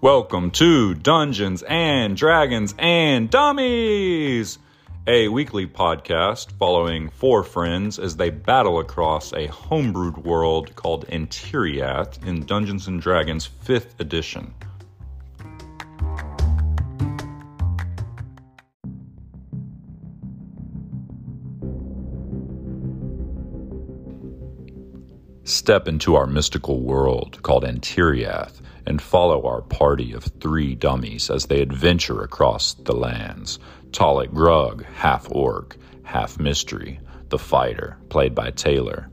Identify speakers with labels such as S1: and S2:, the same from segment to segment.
S1: Welcome to Dungeons and Dragons and Dummies, a weekly podcast following four friends as they battle across a homebrewed world called Antiriath in Dungeons and Dragons 5th edition. Step into our mystical world called Antiriath and follow our party of three dummies as they adventure across the lands. Talik Grug, half orc, half mystery, the fighter, played by Taylor.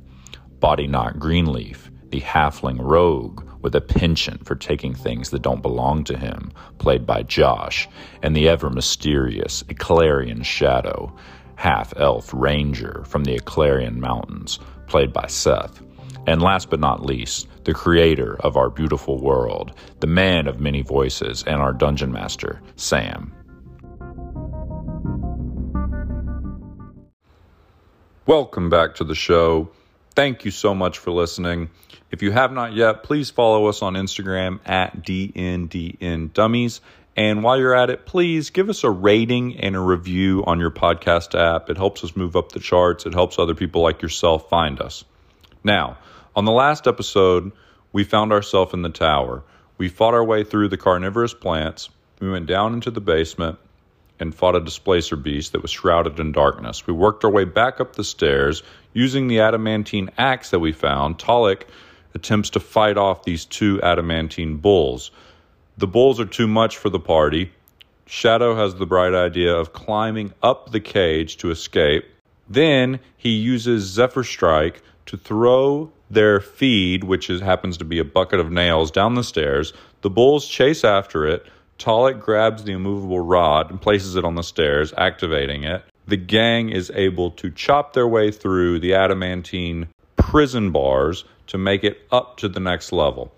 S1: Bodyknock Greenleaf, the halfling rogue with a penchant for taking things that don't belong to him, played by Josh, and the ever mysterious Eclarian Shadow, half elf ranger from the Eclarian Mountains, played by Seth. And last but not least, the creator of our beautiful world, the man of many voices, and our dungeon master, Sam. Welcome back to the show. Thank you so much for listening. If you have not yet, please follow us on Instagram at DNDN Dummies. And while you're at it, please give us a rating and a review on your podcast app. It helps us move up the charts, it helps other people like yourself find us. Now, on the last episode, we found ourselves in the tower. We fought our way through the carnivorous plants. We went down into the basement and fought a displacer beast that was shrouded in darkness. We worked our way back up the stairs using the adamantine axe that we found. Talik attempts to fight off these two adamantine bulls. The bulls are too much for the party. Shadow has the bright idea of climbing up the cage to escape. Then he uses Zephyr Strike to throw their feed, which is, happens to be a bucket of nails, down the stairs. The bulls chase after it. Talik grabs the immovable rod and places it on the stairs, activating it. The gang is able to chop their way through the adamantine prison bars to make it up to the next level.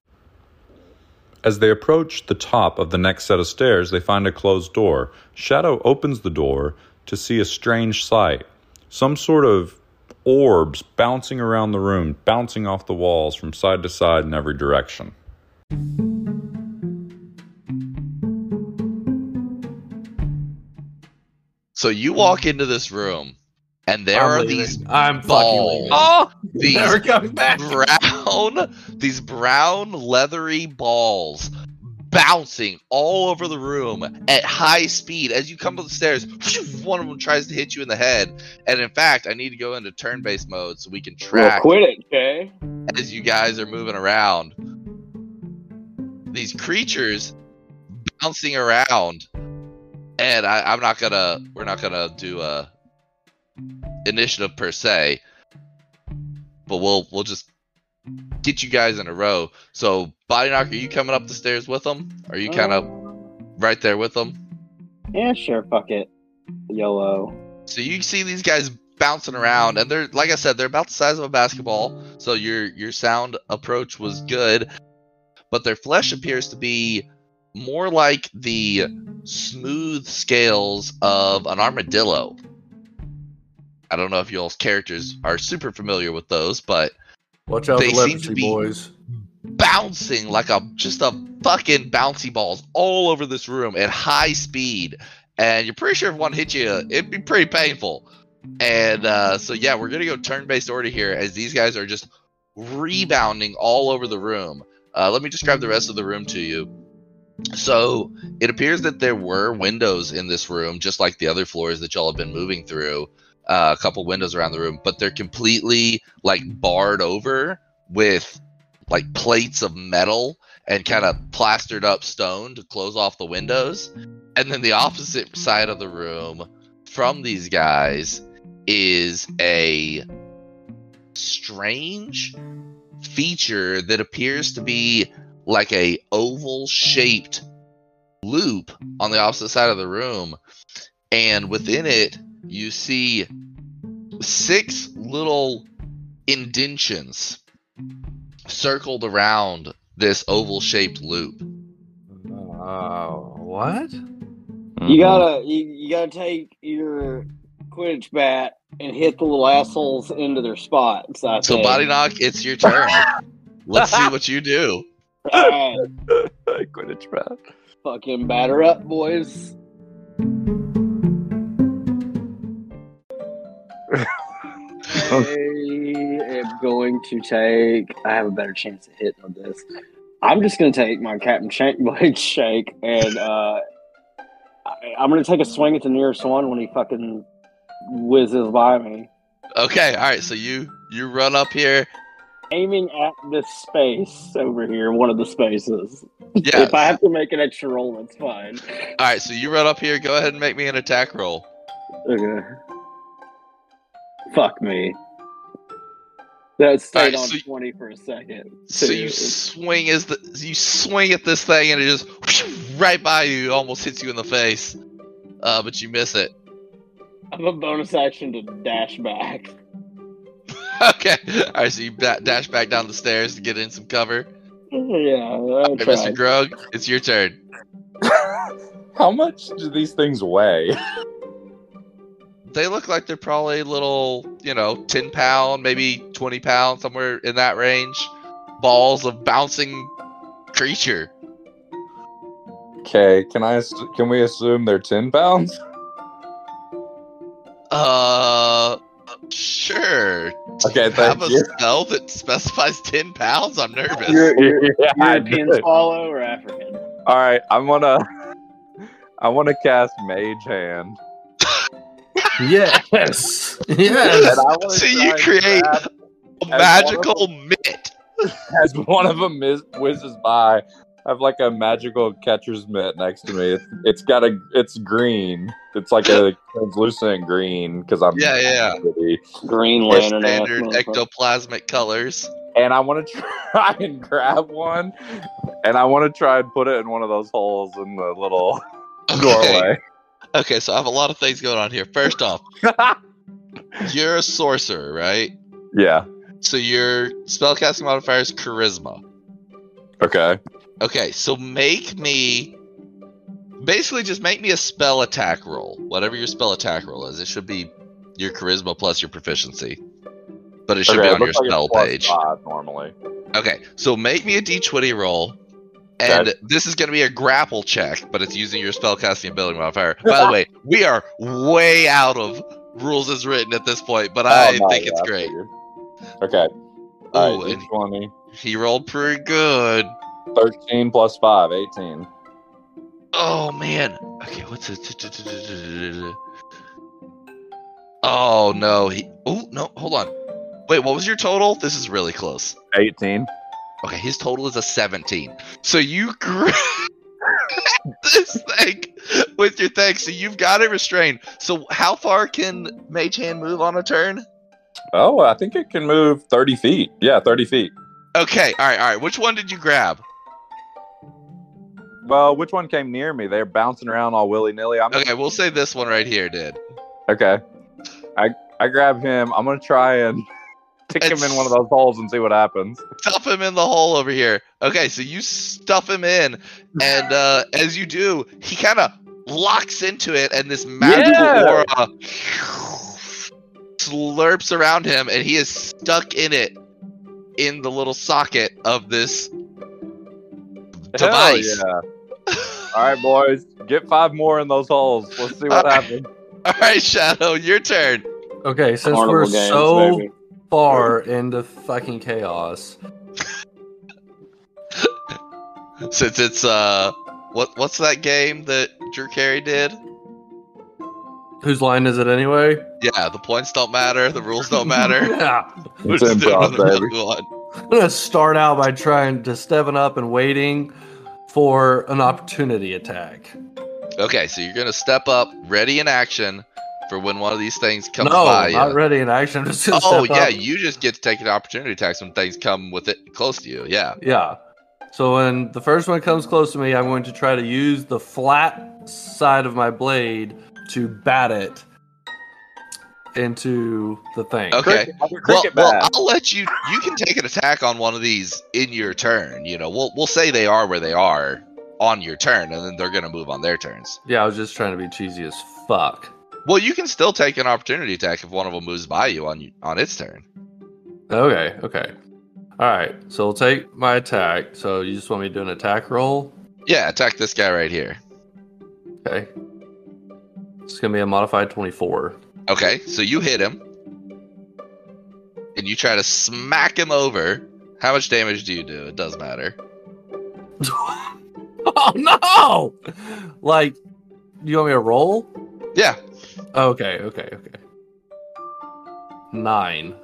S1: As they approach the top of the next set of stairs, they find a closed door. Shadow opens the door to see a strange sight. Some sort of orbs bouncing around the room, bouncing off the walls from side to side in every direction.
S2: So you walk into this room, and there
S3: I'm
S2: are
S3: leaving.
S2: these
S3: I'm
S2: balls.
S4: Oh,
S2: these
S3: Never coming back.
S2: brown, these brown leathery balls bouncing all over the room at high speed as you come up the stairs. One of them tries to hit you in the head, and in fact, I need to go into turn-based mode so we can
S4: well,
S2: track
S4: quit it, okay?
S2: as you guys are moving around. These creatures bouncing around, and I, I'm not gonna. We're not gonna do a initiative per se, but we'll we'll just get you guys in a row. So, Bodyknock, are you coming up the stairs with them? Are you kind of um, right there with them?
S4: Yeah, sure, fuck it. YOLO.
S2: So you see these guys bouncing around, and they're like I said, they're about the size of a basketball. So your your sound approach was good, but their flesh appears to be more like the smooth scales of an armadillo. I don't know if y'all's characters are super familiar with those, but
S3: Watch out
S2: They
S3: the
S2: seem to be-
S3: boys.
S2: Bouncing like a just a fucking bouncy balls all over this room at high speed. And you're pretty sure if one hit you, it'd be pretty painful. And uh, so yeah, we're gonna go turn-based order here as these guys are just rebounding all over the room. Uh, let me describe the rest of the room to you. So it appears that there were windows in this room, just like the other floors that y'all have been moving through. Uh, a couple windows around the room, but they're completely like barred over with like plates of metal and kind of plastered up stone to close off the windows. And then the opposite side of the room from these guys is a strange feature that appears to be like a oval shaped loop on the opposite side of the room and within it you see six little indentions circled around this oval shaped loop.
S3: Oh, what?
S4: You mm-hmm. gotta you, you gotta take your Quidditch bat and hit the little assholes into their spots. I
S2: So
S4: think.
S2: body knock, it's your turn. Let's see what you do.
S4: All right,
S3: Quidditch bat.
S4: fucking batter up, boys. I am going to take. I have a better chance of hitting on this. I'm just going to take my Captain Shank Blade Shake and uh, I, I'm going to take a swing at the nearest one when he fucking whizzes by me,
S2: Okay, all right. So you you run up here.
S4: aiming at this space over here, one of the spaces.
S2: Yeah.
S4: If I have to make an extra roll, that's fine.
S2: All right. So you run up here. Go ahead and make me an attack roll.
S4: Okay. Fuck me. That stayed
S2: Alright,
S4: on
S2: so-
S4: twenty for a second.
S2: So you swing as the you swing at this thing and it just right by you, almost hits you in the face. Uh, but you miss it.
S4: I have a bonus action to dash back.
S2: Okay. All right. So you da- dash back down the stairs to get in some cover.
S4: Yeah, I
S2: Hey, Mr.
S4: tried.
S2: Grug, it's your turn.
S3: How much do these things weigh?
S2: They look like they're probably little, you know, ten pound, maybe twenty pound, somewhere in that range. Balls of bouncing creature.
S3: Okay, can I? Can we assume they're ten pounds?
S2: Uh, sure.
S3: Okay,
S2: Have
S3: thank
S2: a
S3: you.
S2: spell that specifies ten pounds. I'm nervous.
S4: You're, you're
S3: Yeah,
S4: European swallow or African?
S3: All right, I'm gonna. I want to cast Mage Hand.
S5: Yes.
S3: And
S5: Yes.
S3: I wanna
S2: So you create
S3: grab
S2: A
S3: one of
S2: magical mitt.
S3: as one of them whiz- whizzes by. I have like a magical catcher's mitt next to me. It's, it's got a. It's green. It's like a translucent green because I'm.
S2: Yeah, yeah,
S3: pretty.
S4: Green
S2: Or
S4: Lantern.
S2: standard ectoplasmic colors.
S3: And I want to try and grab one, and I want to try and put it in one of those holes in the little
S2: Okay.
S3: doorway.
S2: Okay, so I have a lot of things going on here. First off, you're a sorcerer, right?
S3: yeah.
S2: So your spellcasting modifier is charisma.
S3: Okay.
S2: Okay, so make me basically just make me a spell attack roll. Whatever your spell attack roll is. It should be your charisma plus your proficiency. But it should
S3: okay,
S2: be on your
S3: like
S2: spell page.
S3: normally.
S2: Okay, so make me a d20 roll. And
S3: Okay.
S2: this is going to be a grapple check, but it's using your spellcasting ability modifier. By the way, we are way out of rules as written at this point, but I
S3: Oh, no,
S2: think
S3: yeah,
S2: it's great.
S3: Okay.
S2: Ooh,
S3: All right,
S2: and
S3: D20.
S2: he rolled pretty good.
S3: 13 plus 5, 18.
S2: Oh man. Okay, what's it? Oh no. He. Oh no. Hold on. Wait, what was your total? This is really close.
S3: 18.
S2: Okay, his total is a 17. So you grab this thing with your thing. So you've got it restrained. So how far can Mage Hand move on a turn?
S3: Oh, I think it can move 30 feet. Yeah, 30 feet.
S2: Okay, all right, all right. Which one did you grab?
S3: Well, which one came near me? They're bouncing around all willy nilly.
S2: Okay, we'll say this one right here did.
S3: okay. I I grab him. I'm gonna try and stick him in one of those holes and see what happens.
S2: Stuff him in the hole over here. Okay, so you stuff him in, and uh, as you do, he kind of locks into it, and this magical
S3: Yeah.
S2: aura slurps around him, and he is stuck in it in the little socket of this
S3: Hell
S2: device.
S3: yeah. All right, boys, get five more in those holes. Let's see what
S2: All right.
S3: happens.
S2: All right, Shadow, your turn.
S5: Okay, since
S4: Carnival
S5: we're
S4: games,
S5: so
S4: baby.
S5: Far into fucking chaos,
S2: Since it's uh, what what's that game that Drew Carey did?
S5: whose line is it anyway?
S2: Yeah, the points don't matter, the rules don't matter.
S5: yeah.
S2: We're
S3: It's
S2: just doing
S3: improv, baby.
S2: one.
S5: I'm gonna start out by trying to stepping up and waiting for an opportunity attack.
S2: Okay, so you're gonna step up, ready in action for when one of these things comes
S5: no,
S2: by
S5: not
S2: you.
S5: ready in action. Just
S2: Oh
S5: step
S2: yeah,
S5: up.
S2: you just get to take an opportunity attacks when things come with it close to you. Yeah.
S5: Yeah. So when the first one comes close to me, I'm going to try to use the flat side of my blade to bat it into the thing.
S2: Okay.
S3: Cricket, have
S2: Well, well. I'll let you. You can take an attack on one of these in your turn. You know, we'll we'll say they are where they are on your turn, and then they're gonna move on their turns.
S5: Yeah, I was just trying to be cheesy as fuck.
S2: Well, you can still take an opportunity attack if one of them moves by you on on its turn.
S5: Okay, okay. All right, so we'll take my attack. So you just want me to do an attack roll?
S2: Yeah, attack this guy right here.
S5: Okay. It's gonna be a modified twenty-four.
S2: Okay, so you hit him, and you try to smack him over. How much damage do you do? It does matter.
S5: oh no! Like, do you want me to roll?
S2: Yeah.
S5: Okay, okay, okay. Nine.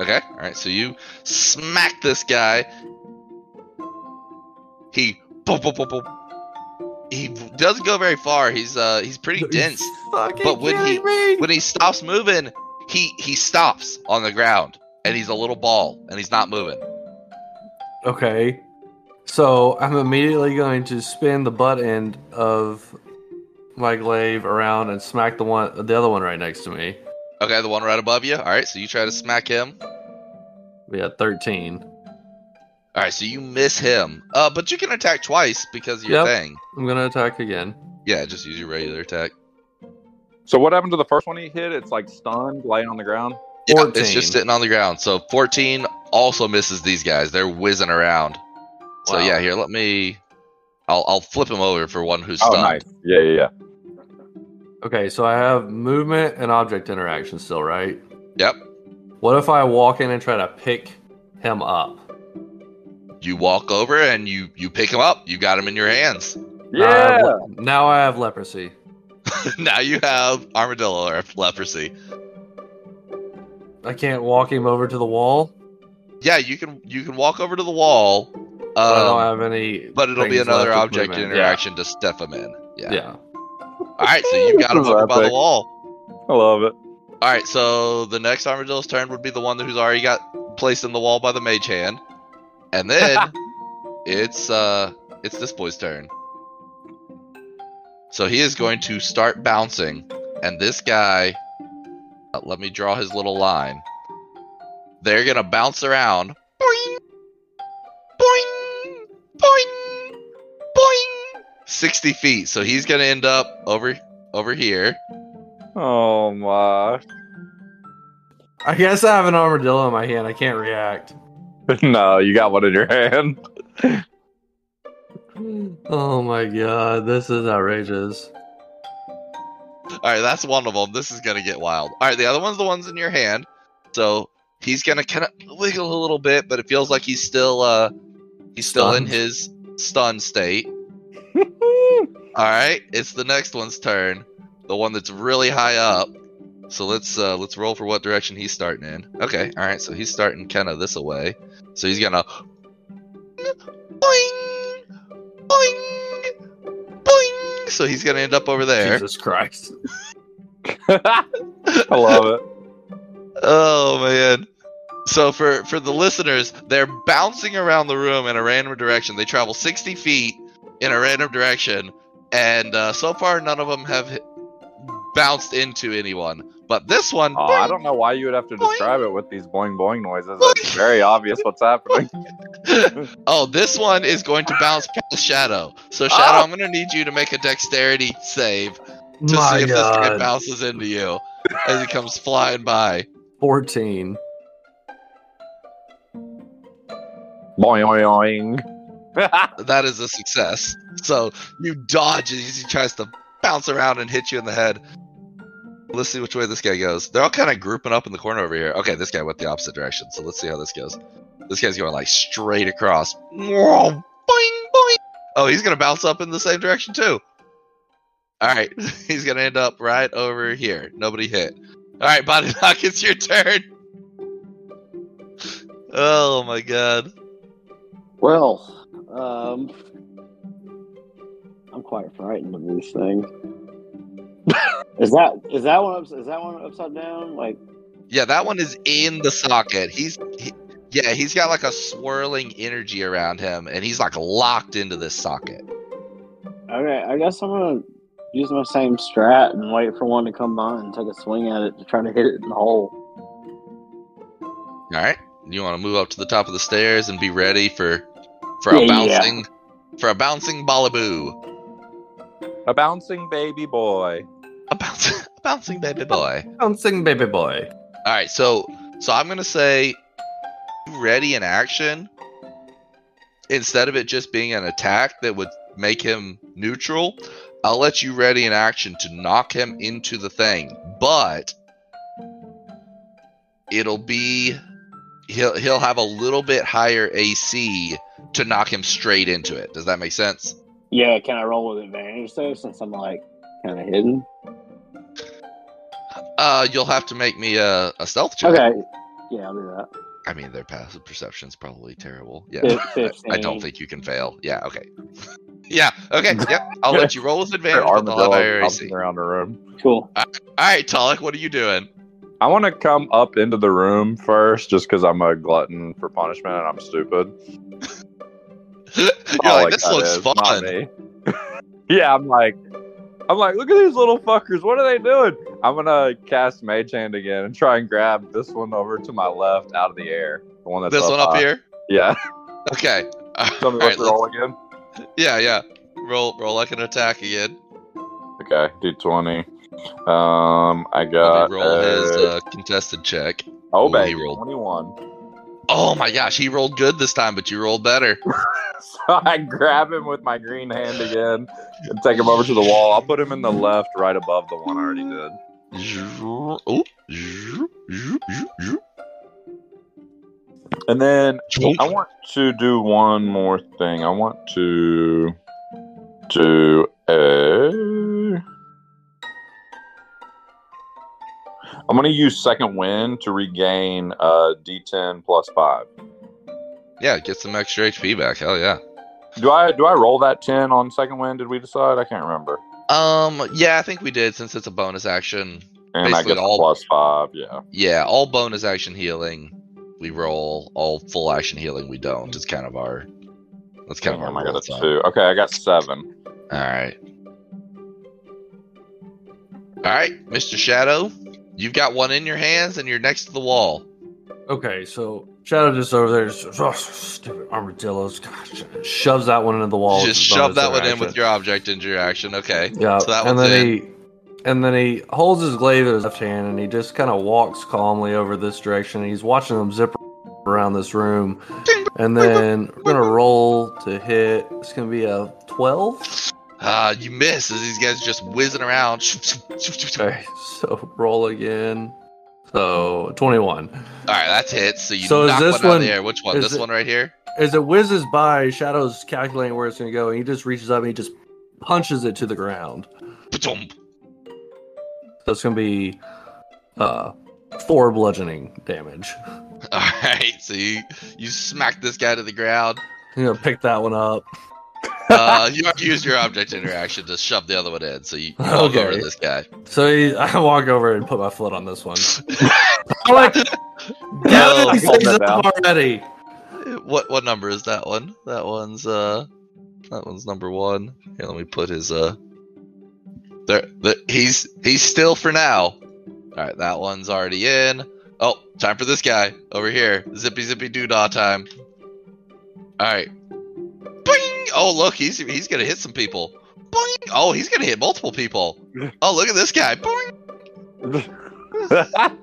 S2: Okay. All right. So you smack this guy. He boom, boom, boom, boom. He doesn't go very far. He's uh he's pretty dense.
S5: Fucking
S2: But when he-
S5: me?
S2: When he stops moving, he he stops on the ground, and he's a little ball, and he's not moving.
S5: Okay. So I'm immediately going to spin the butt end of my glaive around and smack the one, the other one right next to me.
S2: Okay, the one right above you. All right. So you try to smack him.
S5: We got 13.
S2: All right. So you miss him. Uh, but you can attack twice because of your
S5: Yep.
S2: thing.
S5: I'm gonna attack again.
S2: Yeah, just use your regular attack.
S3: So what happened to the first one he hit? It's like stunned, laying on the ground.
S2: Yeah,
S5: 14.
S2: it's just sitting on the ground. So 14 also misses these guys. They're whizzing around. So yeah, here, let me. I'll I'll flip him over for one who's
S3: Oh,
S2: stunned.
S3: nice. Yeah, yeah, yeah.
S5: Okay, so I have movement and object interaction still, right?
S2: Yep.
S5: What if I walk in and try to pick him up?
S2: You walk over and you you pick him up. You got him in your hands.
S5: Now I have
S3: Yeah.
S5: le- now I have leprosy.
S2: now you have armadillo or leprosy.
S5: I can't walk him over to the wall.
S2: Yeah, you can you can walk over to the wall.
S5: but I don't
S2: Um,
S5: have any.
S2: but it'll be another object
S5: movement.
S2: interaction to step him in.
S5: Yeah.
S2: Yeah. All right, so you've got him
S3: is
S2: by the wall.
S3: I love it.
S2: All right, so the next armadillo's turn would be the one who's already got placed in the wall by the mage hand, and then it's uh it's this boy's turn. So he is going to start bouncing, and this guy, uh, let me draw his little line. They're gonna bounce around, 60 feet, so he's gonna end up over over here.
S3: Oh my.
S5: I guess I have an armadillo in my hand. I can't react.
S3: no, you got one in your hand.
S5: oh my god, this is outrageous.
S2: Alright, that's one of them. This is gonna get wild. Alright, the other one's the one's in your hand. So he's gonna kinda wiggle a little bit, but it feels like he's still uh he's still
S5: Stunned.
S2: in his stun state. All right, it's the next one's turn. The one that's really high up. So let's uh let's roll for what direction he's starting in. Okay, all right, so he's starting kind of this away. So he's gonna boing boing boing. So he's gonna end up over there.
S5: Jesus Christ.
S3: I love it.
S2: Oh man. So for for the listeners, they're bouncing around the room in a random direction. They travel 60 feet in a random direction, and uh, so far none of them have bounced into anyone. But this one,
S3: Oh, I don't know why you would have to describe it with these boing boing noises. It's very obvious what's happening.
S2: oh, this one is going to bounce past Shadow. So Shadow,
S3: Ah!
S2: I'm going to need you to make a dexterity save to
S5: My
S2: see if this guy bounces into you as he comes flying by.
S5: 14.
S3: boing boing.
S2: That is a success. So you dodge as he tries to bounce around and hit you in the head. Let's see which way this guy goes. They're all kind of grouping up in the corner over here. Okay, this guy went the opposite direction. So let's see how this goes. This guy's going like straight across. Boing, boing. Oh, he's gonna bounce up in the same direction too. All right, he's gonna end up right over here. Nobody hit. All right, body knock, it's your turn. Oh my god.
S4: Well, um, I'm quite frightened of these things. is that is that one is that one upside down? Like,
S2: Yeah, that one is in the socket. He's he, yeah, he's got like a swirling energy around him, and he's like locked into this socket.
S4: okay, I guess I'm gonna use my same strat and wait for one to come by and take a swing at it to try to hit it in the hole.
S2: All right, you want to move up to the top of the stairs and be ready for for a
S4: Yeah, yeah.
S2: bouncing for a bouncing ballaboo,
S3: A bouncing baby boy.
S2: a bouncing a bouncing baby boy.
S5: Bouncing baby boy.
S2: All right, so so I'm gonna say ready in action instead of it just being an attack that would make him neutral. I'll let you ready in action to knock him into the thing, but it'll be he'll he'll have a little bit higher AC to knock him straight into it. Does that make sense?
S4: Yeah, can I roll with advantage though, since I'm like kind of hidden?
S2: Uh, you'll have to make me a, a stealth check.
S4: Okay. Yeah, I'll do that.
S2: I mean, their passive perception's probably terrible. Yeah,
S4: Fif-
S2: I don't think you can fail. Yeah, okay. yeah, okay. Yep, I'll let you roll with advantage,
S3: They're
S2: but they'll have higher
S3: armadillos
S2: AC.
S3: bouncing around the room.
S4: Cool.
S2: All right, Talik, what are you doing?
S3: I want to come up into the room first, just because I'm a glutton for punishment and I'm stupid.
S2: You're like, this looks fun.
S3: yeah, I'm like, I'm like, look at these little fuckers. What are they doing? I'm gonna cast Mage Hand again and try and grab this one over to my left out of the air. The one that's
S2: This one up
S3: high.
S2: here.
S3: Yeah.
S2: Okay.
S3: Tell me what
S2: right,
S3: roll again.
S2: yeah, yeah. Roll, roll like an attack again.
S3: Okay, D20. Um, I got.
S2: roll his
S3: uh,
S2: contested check.
S3: oh,
S2: Ooh, he
S3: baby,
S2: rolled.
S3: 21.
S2: Oh my gosh, he rolled good this time, but you rolled better.
S3: So I grab him with my green hand again and take him over to the wall. I'll put him in the left, right above the one I already did. And then I want to do one more thing. I want to do a. I'm going to use second wind to regain uh, D10 plus five.
S2: Yeah, get some extra HP back. Hell yeah.
S3: Do I do I roll that 10 on second wind? Did we decide? I can't remember.
S2: Um, yeah, I think we did since it's a bonus action.
S3: And I get
S2: all-
S3: plus five. Yeah.
S2: Yeah, all bonus action healing we roll, all full action healing we don't. It's kind of our. That's kind
S3: Damn,
S2: of
S3: I
S2: our
S3: got
S2: rule
S3: a two. Okay, I got seven.
S2: All right. All right, Mr. Shadow, You've got one in your hands and you're next to the wall.
S5: Okay, so Shadow just over there, just, oh, stupid armadillos, Gosh, shoves that one into the wall.
S2: Just shove that interaction. one in with your object interaction. Okay.
S5: Yeah.
S2: So that
S5: and
S2: one's
S5: then
S2: in.
S5: He, and then he holds his glaive in his left hand and he just kind of walks calmly over this direction. He's watching them zip around this room. And then we're going to roll to hit. It's going to be a 12.
S2: Uh, you miss as these guys just whizzing around.
S5: Alright, so roll again. So
S2: 21. Alright, that's hit. So you
S5: so
S2: knock is
S5: this
S2: one out of the air. Which one? This
S5: it,
S2: one right here?
S5: As it whizzes by, Shadow's calculating where it's going to go, and he just reaches up and he just punches it to the ground.
S2: Ba-dum.
S5: Going to be uh, four bludgeoning damage.
S2: Alright, so you, you smack this guy to the ground.
S5: You know, pick that one up.
S2: Uh, you already used your object interaction to shove the other one in, so you walk
S5: Okay.
S2: over to this guy.
S5: So he, I walk over and put my foot on this one. I'm like,
S2: Oh,
S5: gather these things
S3: it
S5: up already.
S2: What what number is that one? That one's uh, that one's number one. Here, let me put his uh. There, the, he's he's still for now. All right, that one's already in. Oh, time for this guy over here. Zippy zippy doodah time. All right. Boing! Oh, look, he's he's gonna hit some people. Boing! Oh, he's gonna hit multiple people. Oh, look at this guy. Boing!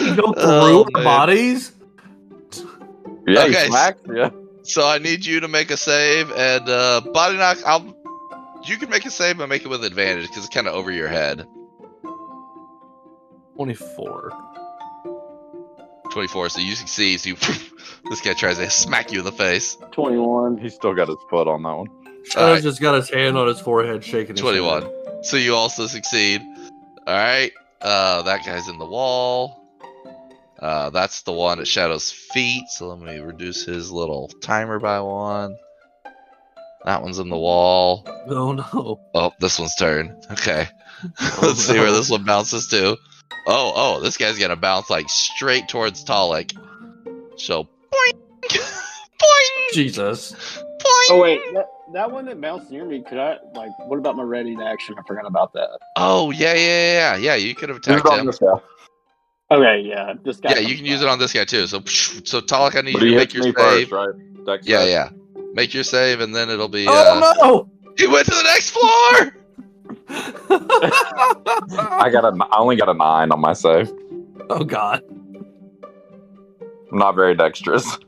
S5: You go through
S2: Oh,
S5: bodies.
S3: yeah,
S2: Okay.
S3: he smacks you.
S2: So I need you to make a save and uh, Bodyknock. I'll. You can make a save, but make it with advantage because it's kind of over your head.
S5: Twenty-four.
S2: 24, so you succeed. So you, this guy tries to smack you in the face.
S4: 21.
S3: He's still got his foot on that one.
S5: Shadow's
S2: Alright.
S5: just got his hand on his forehead, shaking. His
S2: 21.
S5: head.
S2: So you also succeed. All right. Uh, that guy's in the wall. Uh, that's the one at Shadow's feet. So let me reduce his little timer by one. That one's in the wall.
S5: Oh no!
S2: Oh, this one's turn. Okay. Let's see where this one bounces to. Oh, oh, this guy's gonna bounce like straight towards Talik. So, boing, boing,
S5: Jesus.
S2: boing.
S4: Oh wait, that, that one that bounced near me. Could I like? What about my ready to action? I forgot about that.
S2: Oh, yeah, yeah, yeah, yeah. Yeah, you could have attacked him.
S4: Okay, yeah, this guy.
S2: Yeah, you can use it on this guy too. So, so Talik, I need
S3: But
S2: you to make your save.
S3: first, right? Dex
S2: Yeah, yeah. Make your save, and then it'll be. Uh,
S5: Oh no!
S2: He went to the next floor.
S3: I got a. I only got a nine on my save.
S5: oh god.
S3: I'm not very dexterous.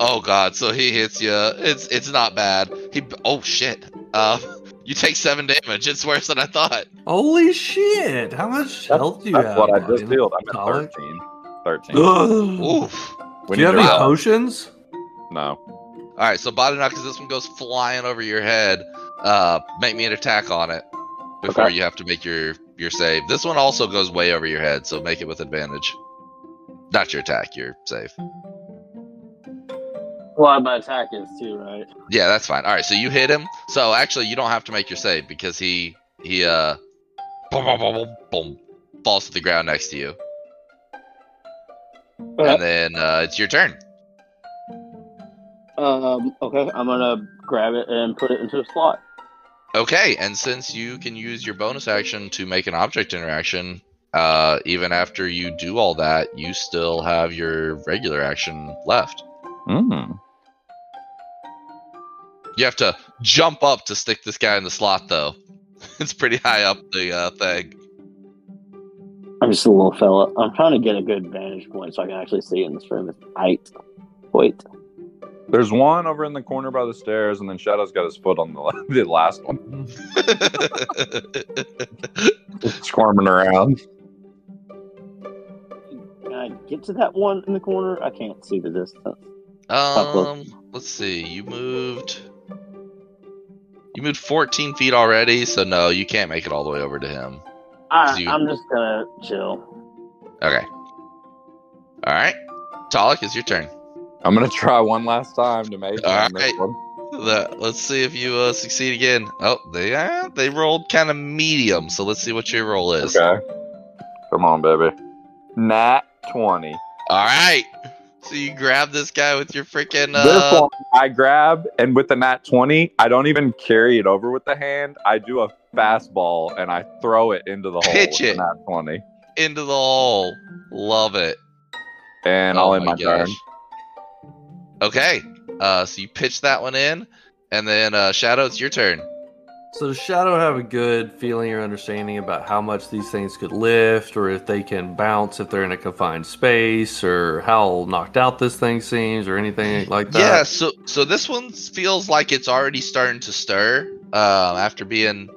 S2: Oh god, so he hits you. It's it's not bad. He oh shit. Uh, you take seven damage. It's worse than I thought.
S5: Holy shit! How much health do you
S3: That's
S5: have?
S3: what I just healed. I'm at 13. 13.
S2: Oof.
S3: We
S5: Do you have any
S3: to-
S5: potions?
S3: No.
S2: All right, so Bodyknock, because this one goes flying over your head. Uh, make me an attack on it before
S4: Okay.
S2: you have to make your your save. This one also goes way over your head, so make it with advantage. Not your attack, your save.
S4: Well, my attack is too, right?
S2: Yeah, that's fine. All right, so you hit him. So actually, you don't have to make your save because he he uh boom boom boom boom, falls to the ground next to you, and then uh, it's your turn.
S4: Um. Okay, I'm gonna grab it and put it into a slot.
S2: Okay, and since you can use your bonus action to make an object interaction, uh, even after you do all that, you still have your regular action left.
S3: Mm.
S2: You have to jump up to stick this guy in the slot, though. it's pretty high up the uh, thing.
S4: I'm just a little fella. I'm trying to get a good vantage point so I can actually see in this room. It's height. Wait.
S3: There's one over in the corner by the stairs, and then Shadow's got his foot on the, the last one, squirming around.
S4: Can I get to that one in the corner? I can't see the distance.
S2: um, let's see. You moved. You moved 14 feet already, so no, you can't make it all the way over to him.
S4: I,
S2: You-
S4: I'm just gonna chill.
S2: Okay. All right. Talik, it's your turn.
S3: I'm gonna try one last time to make it this
S2: Alright.
S3: one.
S2: The, let's see if you uh, succeed again. Oh, they uh, they rolled kind of medium, so let's see what your roll is.
S3: Okay. Come on, baby. Nat 20.
S2: All right. So you grab this guy with your freaking
S3: this
S2: uh,
S3: one I grab, and with the nat 20, I don't even carry it over with the hand. I do a fastball and I throw it into the hole
S2: Pitch it.
S3: nat 20.
S2: into the hole. Love it.
S3: And
S2: Oh
S3: I'll end
S2: my
S3: my, turn.
S2: Okay. Uh, so you pitch that one in, and then uh, Shadow, it's your turn.
S5: So does Shadow have a good feeling or understanding about how much these things could lift, or if they can bounce if they're in a confined space, or how knocked out this thing seems, or anything like that?
S2: Yeah. So so this one feels like it's already starting to stir. Um, after being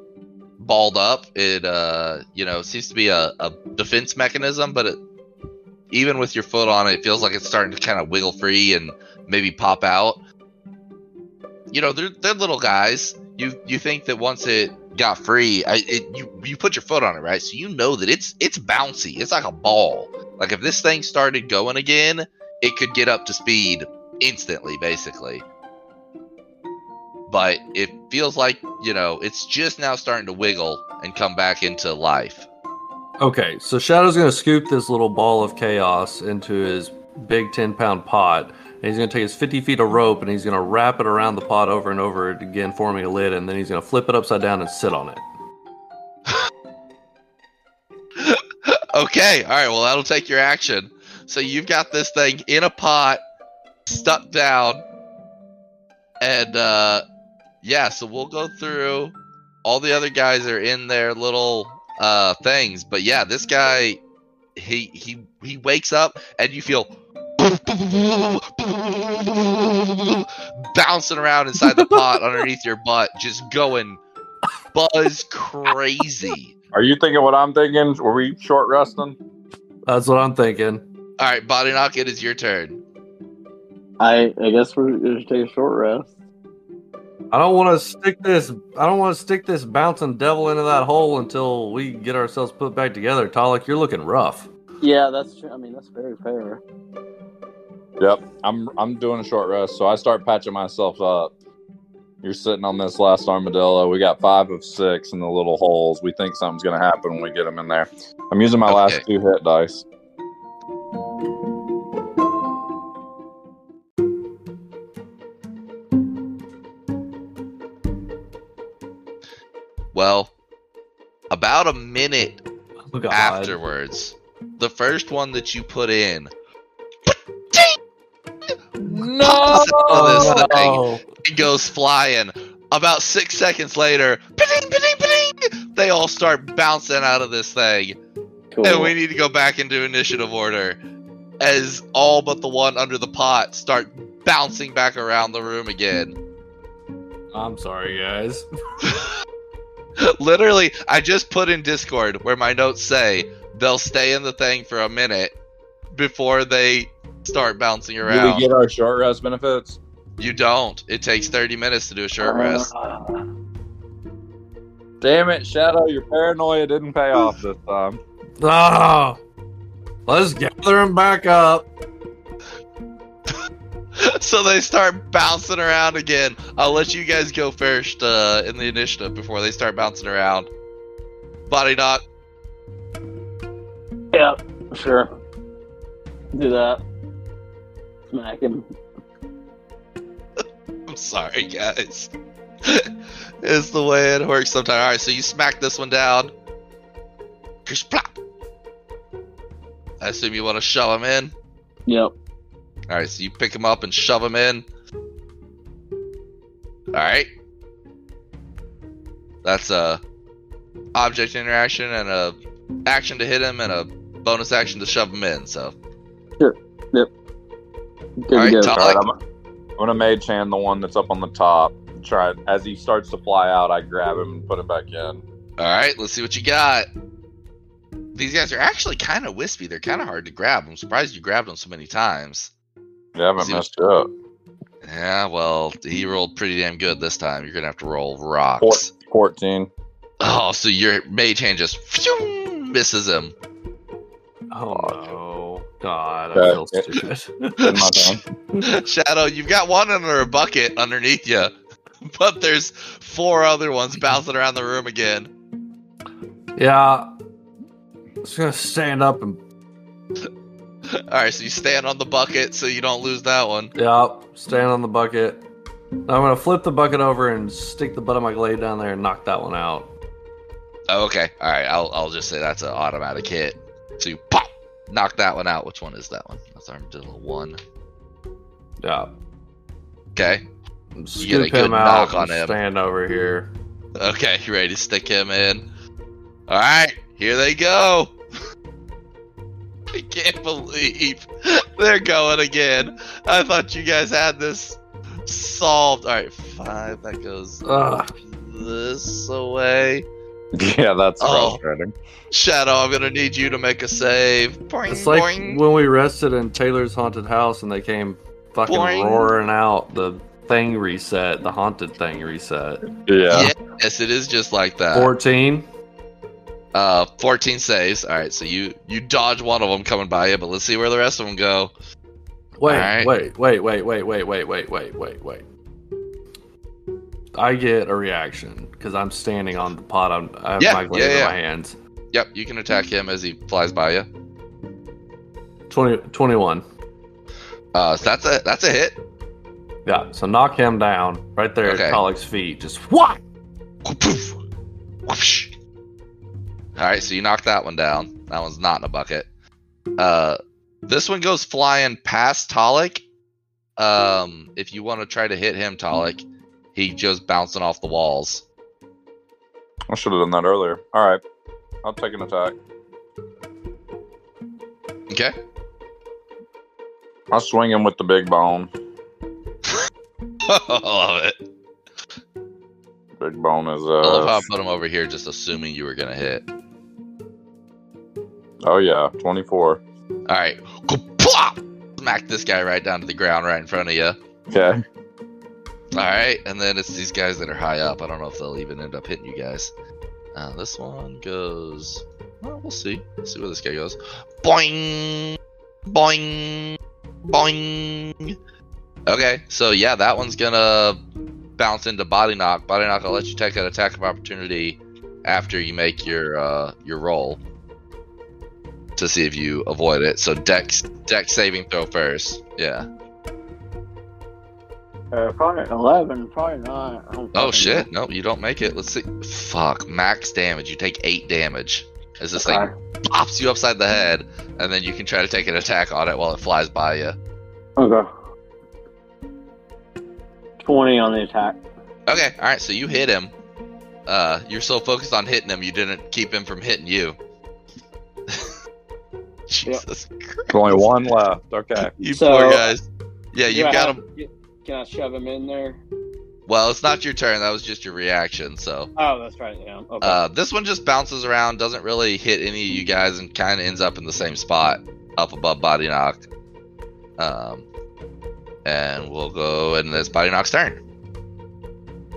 S2: balled up, it uh, you know, seems to be a, a defense mechanism, but it, even with your foot on it, it feels like it's starting to kind of wiggle free and maybe pop out. You know, they're they're little guys. You you think that once it got free, I, it you you put your foot on it, right? So you know that it's it's bouncy. It's like a ball. Like if this thing started going again, it could get up to speed instantly, basically. But it feels like you know it's just now starting to wiggle and come back into life.
S5: Okay, so Shadow's gonna scoop this little ball of chaos into his big ten pound pot, and he's gonna take his fifty feet of rope and he's gonna wrap it around the pot over and over again, forming a lid, and then he's gonna flip it upside down and sit on it.
S2: okay, all right. Well, that'll take your action. So you've got this thing in a pot, stuck down, and uh, yeah. So we'll go through. All the other guys are in their little uh, things, but yeah, this guy, he he he wakes up, and you feel bouncing around inside the pot underneath your butt, just going buzz crazy.
S3: Are you thinking what I'm thinking? Were we short resting?
S5: That's what I'm thinking.
S2: All right, Bodyknock. It is your turn.
S4: I I guess we're gonna take a short rest.
S5: I don't want to stick this. I don't want to stick this bouncing devil into that hole until we get ourselves put back together. Talik, you're looking rough.
S4: Yeah, that's true. I mean, that's very fair.
S3: Yep. I'm I'm doing a short rest, so I start patching myself up. You're sitting on this last armadillo. We got five of six in the little holes. We think something's gonna happen when we get them in there. I'm using my last two hit dice.
S2: Well, about a minute
S5: Oh,
S2: afterwards, the first one that you put in
S3: No.
S2: of this thing. It goes flying. About six seconds later, pa-ding, pa-ding, pa-ding, they all start bouncing out of this thing.
S4: Cool.
S2: And we need to go back into initiative order. as all but the one under the pot start bouncing back around the room again.
S5: I'm sorry, guys.
S2: Literally, I just put in Discord where my notes say they'll stay in the thing for a minute before they start bouncing
S3: Do
S2: around.
S3: we get our short rest benefits?
S2: you don't. It takes 30 minutes to do a short rest.
S4: Uh,
S3: Damn it, Shadow, your paranoia didn't pay off this time.
S5: Ah, let's gather him back up.
S2: so they start bouncing around again. I'll let you guys go first uh, in the initiative before they start bouncing around. Bodyknock.
S4: yeah, sure. Do that. Smack him.
S2: I'm sorry, guys. it's the way it works sometimes. All right, so you smack this one down. Just plop. I assume you want to shove him in.
S4: Yep.
S2: All right, so you pick him up and shove him in. All right. That's a object interaction and a action to hit him and a bonus action to shove him in. So
S4: Good
S2: All right,
S4: to go.
S2: Tom.
S3: I'm, I'm gonna mage hand the one that's up on the top. Try as he starts to fly out, I grab him and put him back in.
S2: All right, let's see what you got. These guys are actually kind of wispy. They're kind of hard to grab. I'm surprised you grabbed them so many times.
S3: You haven't
S2: See-
S3: messed up.
S2: Yeah, well, he rolled pretty damn good this time. You're gonna have to roll rocks.
S3: Fourteen.
S2: Oh, so your mage hand just phew, misses him.
S5: Oh no, God, I
S3: Okay.
S5: feel stupid.
S3: In my turn.
S2: Shadow, you've got one under a bucket underneath you, but there's four other ones bouncing around the room again.
S5: yeah, I'm just gonna stand up and
S2: All right, so you stand on the bucket so you don't lose that one.
S5: yeah, stand on the bucket. I'm gonna flip the bucket over and stick the butt of my glaive down there and knock that one out.
S2: Oh, okay, all right. I'll I'll just say that's an automatic hit. So you pop, knock that one out. Which one is that one? That's armadillo one.
S5: Yeah,
S2: Okay,
S5: scoop
S2: get a good
S5: him
S2: knock on him.
S5: stand over here.
S2: okay. You ready to stick him in? All right, here they go. I can't believe they're going again. I thought you guys had this solved. All right, five. That goes
S5: Ugh.
S2: this away.
S3: Yeah, that's
S2: Oh.
S3: frustrating.
S2: Shadow, I'm gonna need you to make a save. Boing,
S5: It's like
S2: boing.
S5: when we rested in Taylor's haunted house and they came fucking
S2: Boing.
S5: roaring out. The thing reset. The haunted thing reset.
S3: Yeah.
S2: Yes, it is just like that.
S5: Fourteen.
S2: Uh, 14 saves. All right, so you you dodge one of them coming by you, but let's see where the rest of them go.
S5: Wait,
S2: Alright.
S5: wait, wait, wait, wait, wait, wait, wait, wait, wait, wait. I get a reaction because I'm standing on the pot. I'm, I have
S2: Yeah,
S5: my glaive
S2: yeah, yeah.
S5: in my hands.
S2: Yep, you can attack him as he flies by you.
S5: 20, 21.
S2: Uh, so that's a that's a hit.
S5: Yeah, so knock him down right there
S2: Okay.
S5: at Pollock's feet. Just what?
S2: All right, so you knock that one down. That one's not in a bucket. Uh, this one goes flying past Talik. Um, if you want to try to hit him, Talik, he just bouncing off the walls.
S3: I should have done that earlier. All right. I'll take an attack.
S2: Okay.
S3: I'll swing him with the big bone.
S2: I love it.
S3: Big bone is
S2: I love how I
S3: uh
S2: put him over here, just assuming you were gonna hit.
S3: oh yeah, twenty four.
S2: All right, smack this guy right down to the ground, right in front of you.
S3: Okay.
S2: All right, and then it's these guys that are high up. I don't know if they'll even end up hitting you guys. Uh, this one goes. Well, we'll see. Let's see where this guy goes. Boing, boing, boing. Okay, so yeah, that one's gonna bounce into Bodyknock. Body knock. I'll let you take an attack of opportunity after you make your uh, your roll to see if you avoid it. So dex dex saving throw first. Yeah.
S4: Uh, probably eleven. Probably not.
S2: Oh
S4: fucking
S2: shit! No, you don't make it. Let's see. Fuck. Max damage. You take eight damage as this
S4: know.
S2: thing pops you upside the head, and then you can try to take an attack on it while it flies by you.
S4: Okay. okay. Twenty on the attack.
S2: Okay. All right. So you hit him. Uh, you're so focused on hitting him, you didn't keep him from hitting you. Jesus Christ.
S3: Only one left. Okay.
S2: You
S4: So-
S2: poor guys. Yeah, you
S4: I
S2: got
S4: have-
S2: him.
S4: Can I shove him in there?
S2: Well, it's not your turn. That was just your reaction. So
S4: Oh, that's right. Yeah. Okay.
S2: uh, this one just bounces around, doesn't really hit any of you guys, and kind of ends up in the same spot up above Bodyknock. Um, and we'll go, and it's Bodyknock's turn.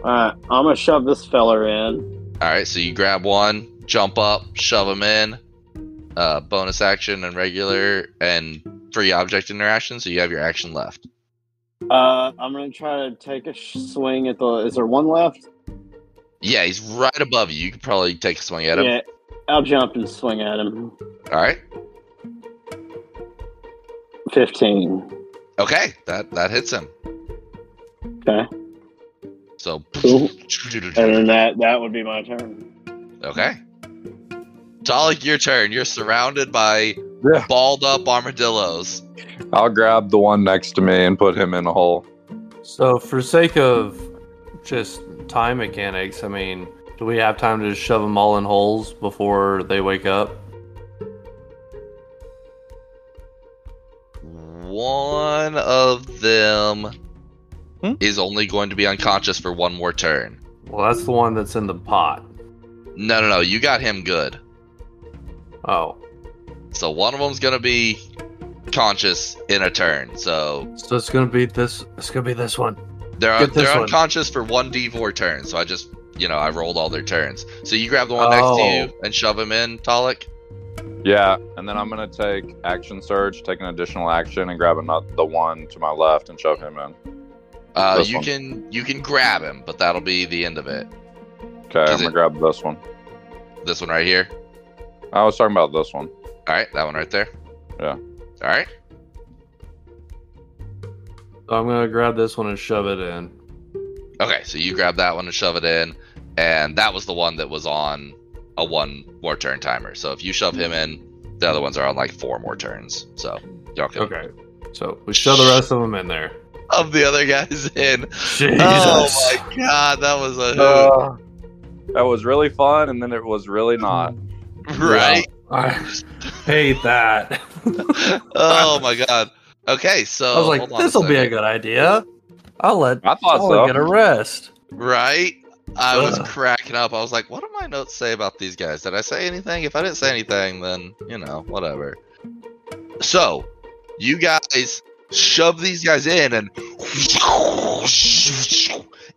S4: All right. I'm gonna shove this feller in.
S2: All right, so you grab one, jump up, shove them in. Uh, bonus action and regular and free object interaction, so you have your action left.
S4: Uh, I'm gonna try to take a sh- swing at the. Is there one left?
S2: Yeah, he's right above you. You could probably take a swing at him.
S4: Yeah. I'll jump and swing at him.
S2: All right.
S4: Fifteen.
S2: Okay, that that hits him.
S4: Okay.
S2: So.
S4: Cool. And then that that would be my turn.
S2: Okay. Talik, your turn. You're surrounded by
S3: Yeah.
S2: balled up armadillos.
S3: I'll grab the one next to me and put him in a hole.
S5: So, for sake of just time mechanics, I mean, do we have time to just shove them all in holes before they wake up?
S2: One of them
S3: Hmm?
S2: is only going to be unconscious for one more turn.
S5: Well, that's the one that's in the pot.
S2: No, no, no. You got him good.
S5: Oh,
S2: So one of them's going to be conscious in a turn. So
S5: so it's gonna be this. It's gonna be this one.
S2: they're
S5: Get this
S2: they're
S5: one.
S2: unconscious for one d4 turn. So I just you know I rolled all their turns. So you grab the one next to
S5: Oh.
S2: you and shove him in, Talik.
S3: Yeah, and then I'm gonna take action surge, take an additional action, and grab another the one to my left and shove him in.
S2: Uh,
S3: This
S2: you
S3: one.
S2: can you can grab him, but that'll be the end of it.
S3: Okay, I'm gonna
S2: it-
S3: grab this one.
S2: This one right here.
S3: I was talking about this one.
S2: All right, that one right there.
S3: Yeah.
S2: All right.
S5: So I'm gonna grab this one and shove it in.
S2: Okay, so you grab that one and shove it in, and that was the one that was on a one more turn timer. So if you shove him in, the other ones are on like four more turns. So y'all can
S5: Okay. So we shove the rest of them in there.
S2: of the other guys in.
S5: Jesus.
S2: Oh my god, that was a hoot.
S3: Uh, that was really fun, and then it was really not.
S2: right?
S5: I hate that.
S2: oh my god. Okay, so
S5: I was like, this will be a good idea. I'll let
S3: I thought
S5: I'll
S3: so.
S5: get a rest.
S2: Right? I was
S5: Ugh.
S2: cracking up. I was like, what do my notes say about these guys? Did I say anything? If I didn't say anything, then, you know, whatever. So, you guys shove these guys in, and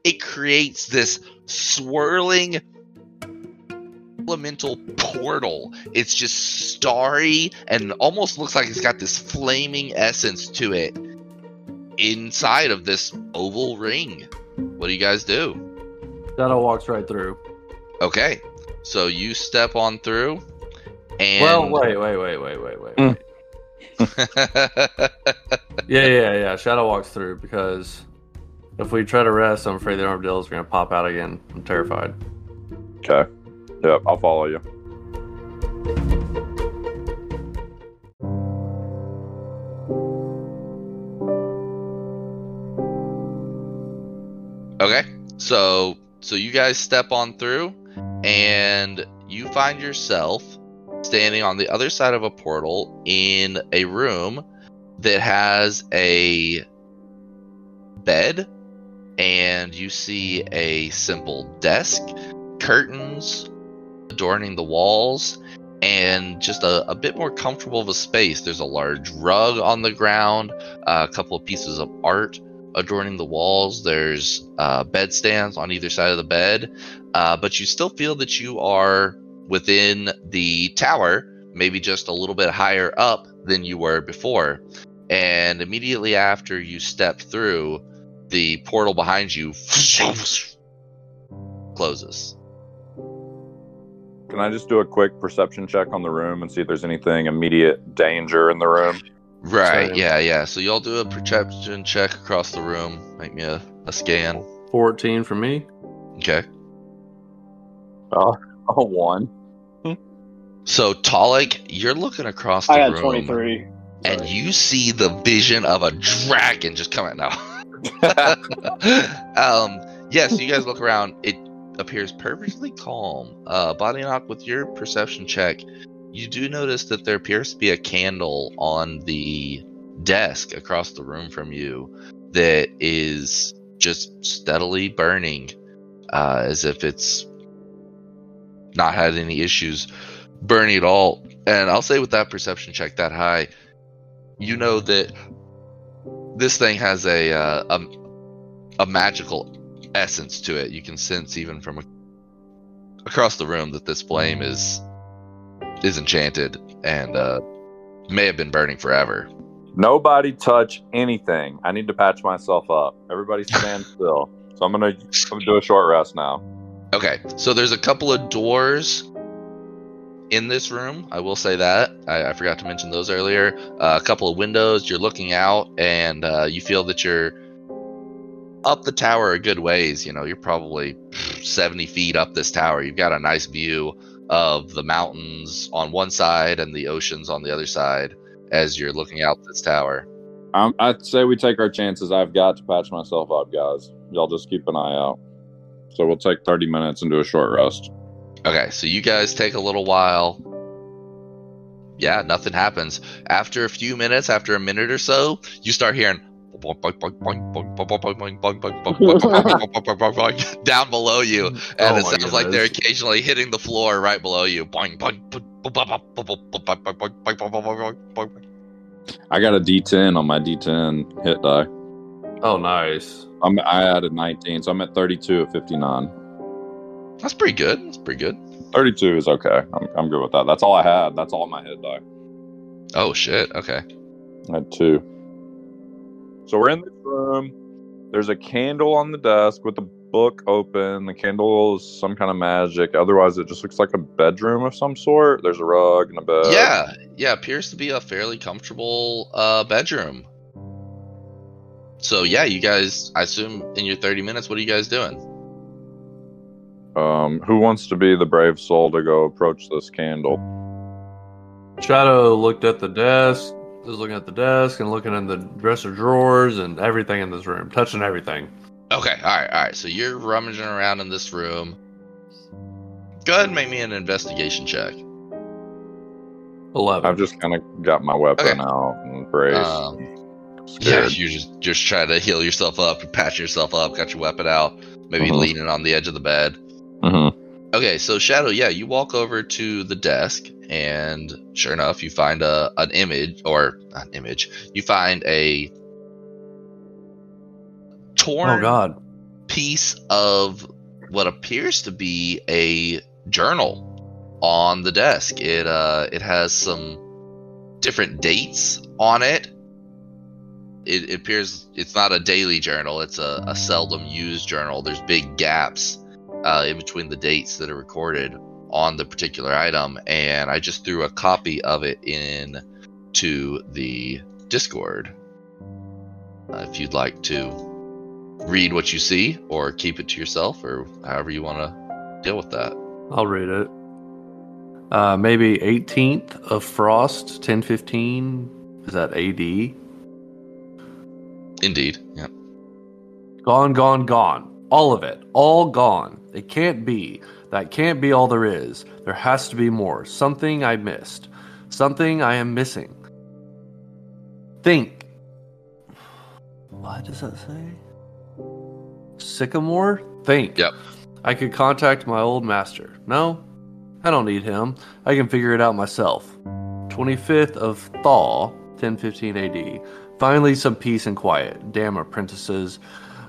S2: it creates this swirling elemental portal. It's just starry and almost looks like it's got this flaming essence to it inside of this oval ring. What do you guys do?
S5: Shadow walks right through.
S2: Okay, so you step on through, and
S5: Well, wait, wait, wait, wait, wait, wait.
S3: Mm.
S5: wait. Yeah, yeah, yeah. Shadow walks through because if we try to rest, I'm afraid the armadillos are gonna pop out again. I'm terrified.
S3: Okay. Yep, I'll follow you.
S2: okay, so so you guys step on through, and you find yourself standing on the other side of a portal in a room that has a bed, and you see a simple desk, curtains adorning the walls, and just a, a bit more comfortable of a space. There's a large rug on the ground, a couple of pieces of art adorning the walls. There's uh, bedstands on either side of the bed, uh, but you still feel that you are within the tower, maybe just a little bit higher up than you were before. And immediately after you step through, the portal behind you closes.
S3: Can I just do a quick perception check on the room and see if there's anything immediate danger in the room?
S2: Right,
S5: Same.
S2: yeah, yeah. So y'all do a perception check across the room. Make me a, a scan.
S5: 14 for me.
S2: Okay.
S3: Oh, oh one.
S2: So Talik, you're looking across the
S4: I got
S2: room.
S4: 23.
S2: and
S4: Sorry.
S2: you see the vision of a dragon just coming out. um, yes, you guys look around. It appears perfectly calm. Uh, Bodyknock with your perception check. you do notice that there appears to be a candle on the desk across the room from you that is just steadily burning uh, as if it's not had any issues burning at all. And I'll say with that perception check that high, you know that this thing has a uh, a, a magical essence to it. You can sense even from a, across the room that this flame is is enchanted and uh, may have been burning forever.
S3: Nobody touch anything. I need to patch myself up. Everybody stand still. So I'm gonna, I'm gonna do a short rest now.
S2: Okay, so there's a couple of doors in this room. I will say that I, I forgot to mention those earlier. Uh, a couple of windows. You're looking out, and uh, you feel that you're up the tower a good ways. You know, you're probably 70 feet up this tower. You've got a nice view of the mountains on one side and the oceans on the other side as you're looking out this tower.
S3: Um, I'd say we take our chances. I've got to patch myself up, guys. Y'all just keep an eye out. So we'll take 30 minutes and do a short rest.
S2: Okay, so you guys take a little while. Yeah, nothing happens. After a few minutes, after a minute or so, you start hearing down below you, oh and
S5: Oh
S2: it
S5: my
S2: sounds like they're occasionally hitting the floor right below you.
S3: I got a D10 on my D10 hit die.
S5: Oh, nice.
S3: I'm, I added 19, so I'm at 32 of 59.
S2: That's pretty good. That's pretty good.
S3: 32 is okay. I'm, I'm good with that. That's all I had. That's all my hit die.
S2: Oh shit. Okay.
S3: I had two. So we're in this room. There's a candle on the desk with the book open. The candle is some kind of magic. Otherwise, it just looks like a bedroom of some sort. There's a rug and a bed.
S2: yeah, yeah. Appears to be a fairly comfortable uh, bedroom. So yeah, you guys. I assume in your thirty minutes, what are you guys doing?
S3: Um, who wants to be the brave soul to go approach this candle?
S5: Shadow looked at the desk, was looking at the desk and looking in the dresser drawers and everything in this room, touching everything.
S2: Okay. All right. All right. So you're rummaging around in this room. Go ahead and make me an investigation check.
S5: 11.
S3: I've just kind of got my weapon
S2: Okay.
S3: out and brace.
S2: Um, yeah, you just just try to heal yourself up, patch yourself up, got your weapon out, maybe
S3: Mhm.
S2: leaning on the edge of the bed.
S3: Mhm.
S2: Okay, so Shadow, yeah, you walk over to the desk, and sure enough, you find a an image or an image. You find a torn
S5: oh, God.
S2: piece of what appears to be a journal on the desk. It uh it has some different dates on it. It, it appears it's not a daily journal, it's a, a seldom used journal. There's big gaps uh, in between the dates that are recorded on the particular item, and I just threw a copy of it in to the Discord. Uh, if you'd like to read what you see or keep it to yourself or however you want to deal with that.
S5: I'll read it. Uh, maybe 18th of Frost, 1015. Is that AD?
S2: Indeed. Yeah.
S5: Gone, gone, gone. All of it. All gone. It can't be. That can't be all there is. There has to be more. Something I missed. Something I am missing. Think. What does that say? Sycamore? Think.
S2: Yep.
S5: I could contact my old master. No, I don't need him. I can figure it out myself. 25th of Thaw, 1015 AD. Finally, some peace and quiet. Damn apprentices.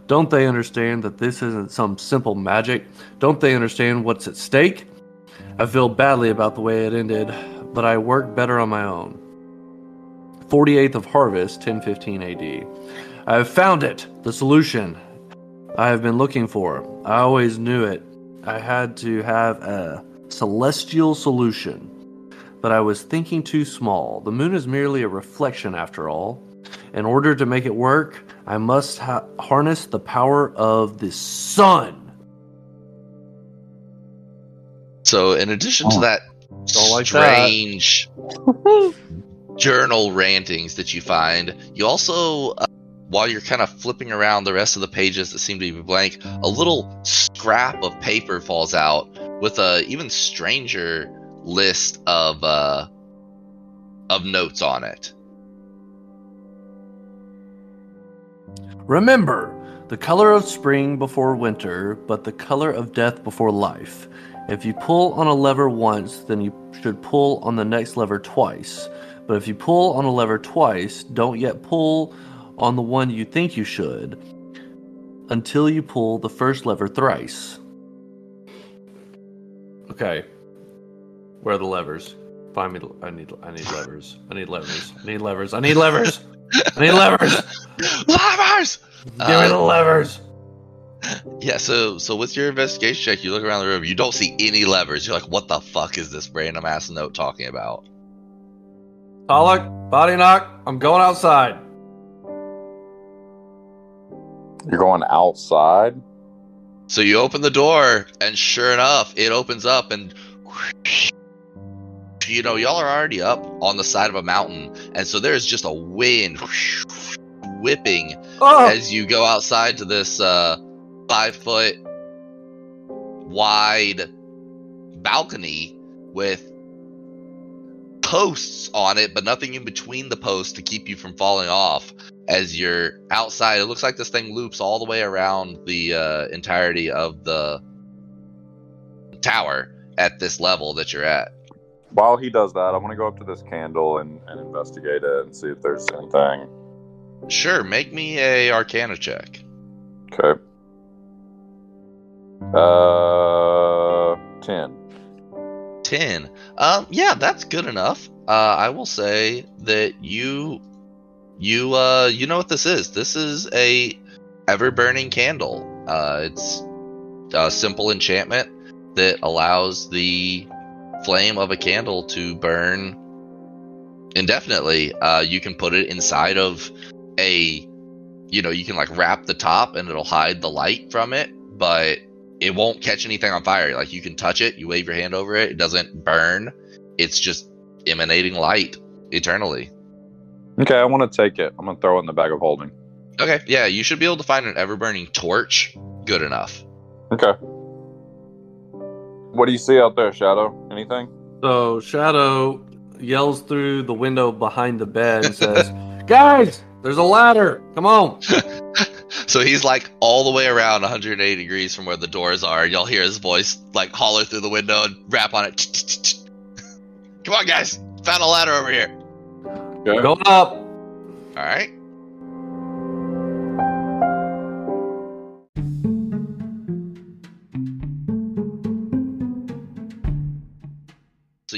S5: Don't they understand that this isn't some simple magic? Don't they understand what's at stake? I feel badly about the way it ended, but I work better on my own. 48th of Harvest, 1015 AD. I have found it! The solution I have been looking for. I always knew it. I had to have a celestial solution. But I was thinking too small. The moon is merely a reflection, after all. In order to make it work, I must ha- harness the power of the sun.
S2: So, in addition to
S3: Oh.
S2: that
S5: Don't like that.
S2: strange journal rantings that you find, you also, uh, while you're kind of flipping around the rest of the pages that seem to be blank, a little scrap of paper falls out with a even stranger list of uh, of notes on it.
S5: Remember, the color of spring before winter, but the color of death before life. If you pull on a lever once, then you should pull on the next lever twice. But if you pull on a lever twice, don't yet pull on the one you think you should until you pull the first lever thrice. Okay. Where are the levers? Find me. I need. I need levers. I need levers. I need levers. I need levers. I need levers.
S2: Levers!
S5: Give me the
S2: Uh,
S5: levers.
S2: Yeah, so so with your investigation check, you look around the room, you don't see any levers. You're like, what the fuck is this random ass note talking about?
S5: Pollock, Bodyknock. I'm going outside.
S3: You're going outside.
S2: So you open the door, and sure enough, it opens up, and you know, y'all are already up on the side of a mountain, and so there's just a wind whipping
S5: Oh,
S2: as you go outside to this uh, five foot wide balcony with posts on it, but nothing in between the posts to keep you from falling off. As you're outside, it looks like this thing loops all the way around the uh, entirety of the tower at this level that you're at.
S3: While he does that, I'm gonna go up to this candle and, and investigate it and see if there's anything.
S2: Sure, make me a Arcana check.
S3: Okay. Uh, ten.
S2: 10 um yeah that's good enough uh i will say that you you uh you know what this is this is a ever burning candle uh it's a simple enchantment that allows the flame of a candle to burn indefinitely uh you can put it inside of a you know you can like wrap the top and it'll hide the light from it but it won't catch anything on fire. Like you can touch it, you wave your hand over it, it doesn't burn. It's just emanating light eternally.
S3: Okay, I want to take it. I'm gonna throw it in the bag of holding.
S2: Okay, yeah, you should be able to find an ever burning torch. Good enough.
S3: Okay. What do you see out there, Shadow? Anything?
S5: so Shadow yells through the window behind the bed and says, "Guys, there's a ladder. Come on."
S2: So he's like all the way around 180 degrees from where the doors are. Y'all hear his voice like holler through the window and rap on it. Come on, guys! Found a ladder over here.
S3: Okay.
S5: Going up.
S2: All right.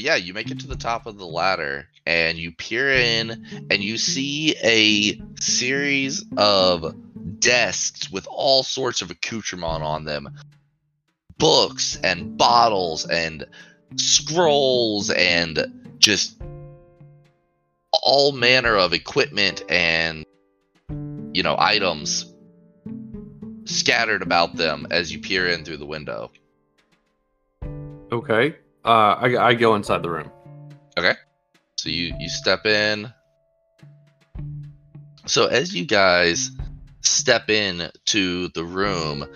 S2: Yeah, you make it to the top of the ladder and you peer in and you see a series of desks with all sorts of accoutrement on them. Books and bottles and scrolls and just all manner of equipment and you know items scattered about them as you peer in through the window.
S5: Okay. Uh, I, I go inside the room. Okay.
S2: So you you step in. So as you guys step in to the room,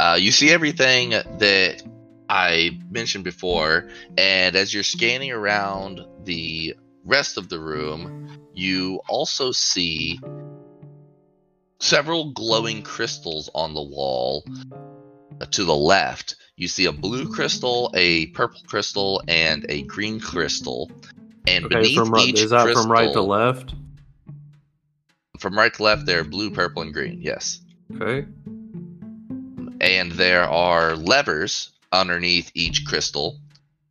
S2: uh, you see everything that I mentioned before, and as you're scanning around the rest of the room, you also see several glowing crystals on the wall to the left. You see a blue crystal, a purple crystal, and a green crystal. And
S5: Okay,
S2: beneath
S5: from
S2: each
S5: is that
S2: crystal,
S5: from right to left?
S2: From right to left, they're blue, purple, and green. Yes,
S5: Okay.
S2: and there are levers underneath each crystal.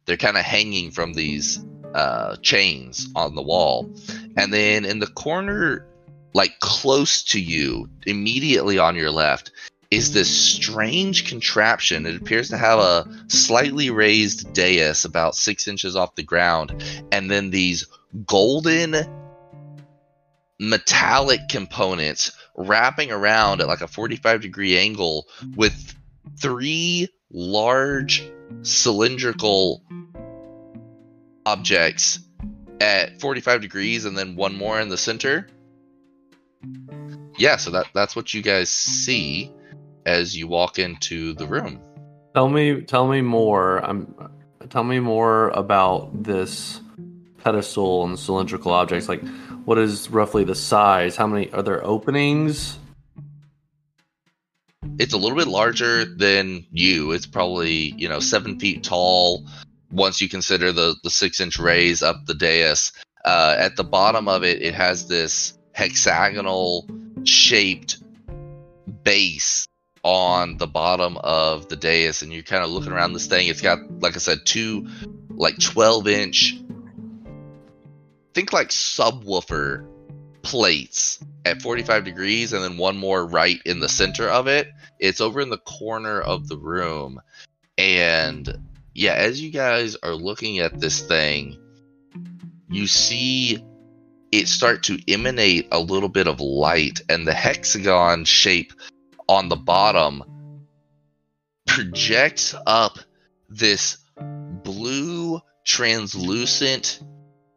S2: They're kind of hanging from these uh, chains on the wall, and then in the corner, like close to you, immediately on your left, is this strange contraption. It appears to have a slightly raised dais about six inches off the ground, and then these golden metallic components wrapping around at like a 45 degree angle with three large cylindrical objects at 45 degrees and then one more in the center. Yeah, so that that's what you guys see as you walk into the room.
S5: Tell me, tell me more. I'm tell me more about this pedestal and cylindrical objects. Like, what is roughly the size? How many are there openings?
S2: It's a little bit larger than you. It's probably you know seven feet tall. Once you consider the the six inch raise up the dais, uh, at the bottom of it, it has this hexagonal shaped base on the bottom of the dais, and you're kind of looking around this thing. It's got, like I said, two like 12 inch, think like subwoofer plates at 45 degrees, and then one more right in the center of it. It's over in the corner of the room. And yeah, as you guys are looking at this thing, you see it start to emanate a little bit of light, and the hexagon shape on the bottom projects up this blue translucent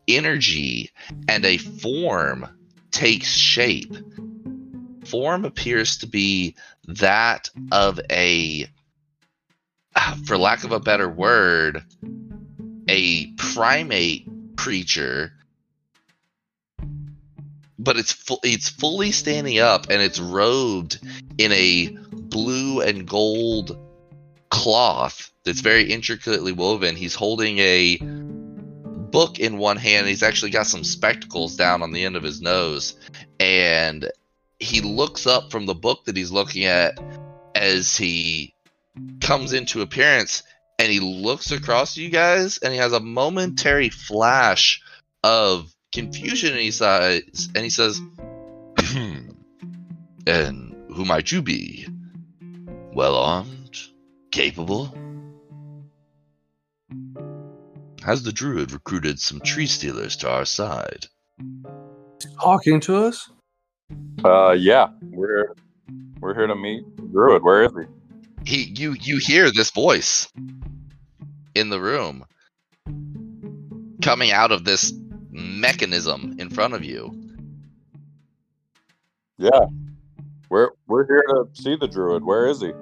S2: energy and a form takes shape. Form appears to be that of a for lack of a better word a primate creature but it's fu- it's fully standing up and it's robed in a blue and gold cloth that's very intricately woven. He's holding a book in one hand. He's actually got some spectacles down on the end of his nose, and he looks up from the book that he's looking at as he comes into appearance and he looks across you guys and he has a momentary flash of confusion and he says and he says and who might you be well armed capable has the druid recruited some tree stealers to our side
S5: Talking to us?
S3: Uh, yeah, we're we're here to meet Druid. Where is he?
S2: he you you hear this voice in the room coming out of this mechanism in front of you.
S3: Yeah, we're we're here to see the Druid. Where is he?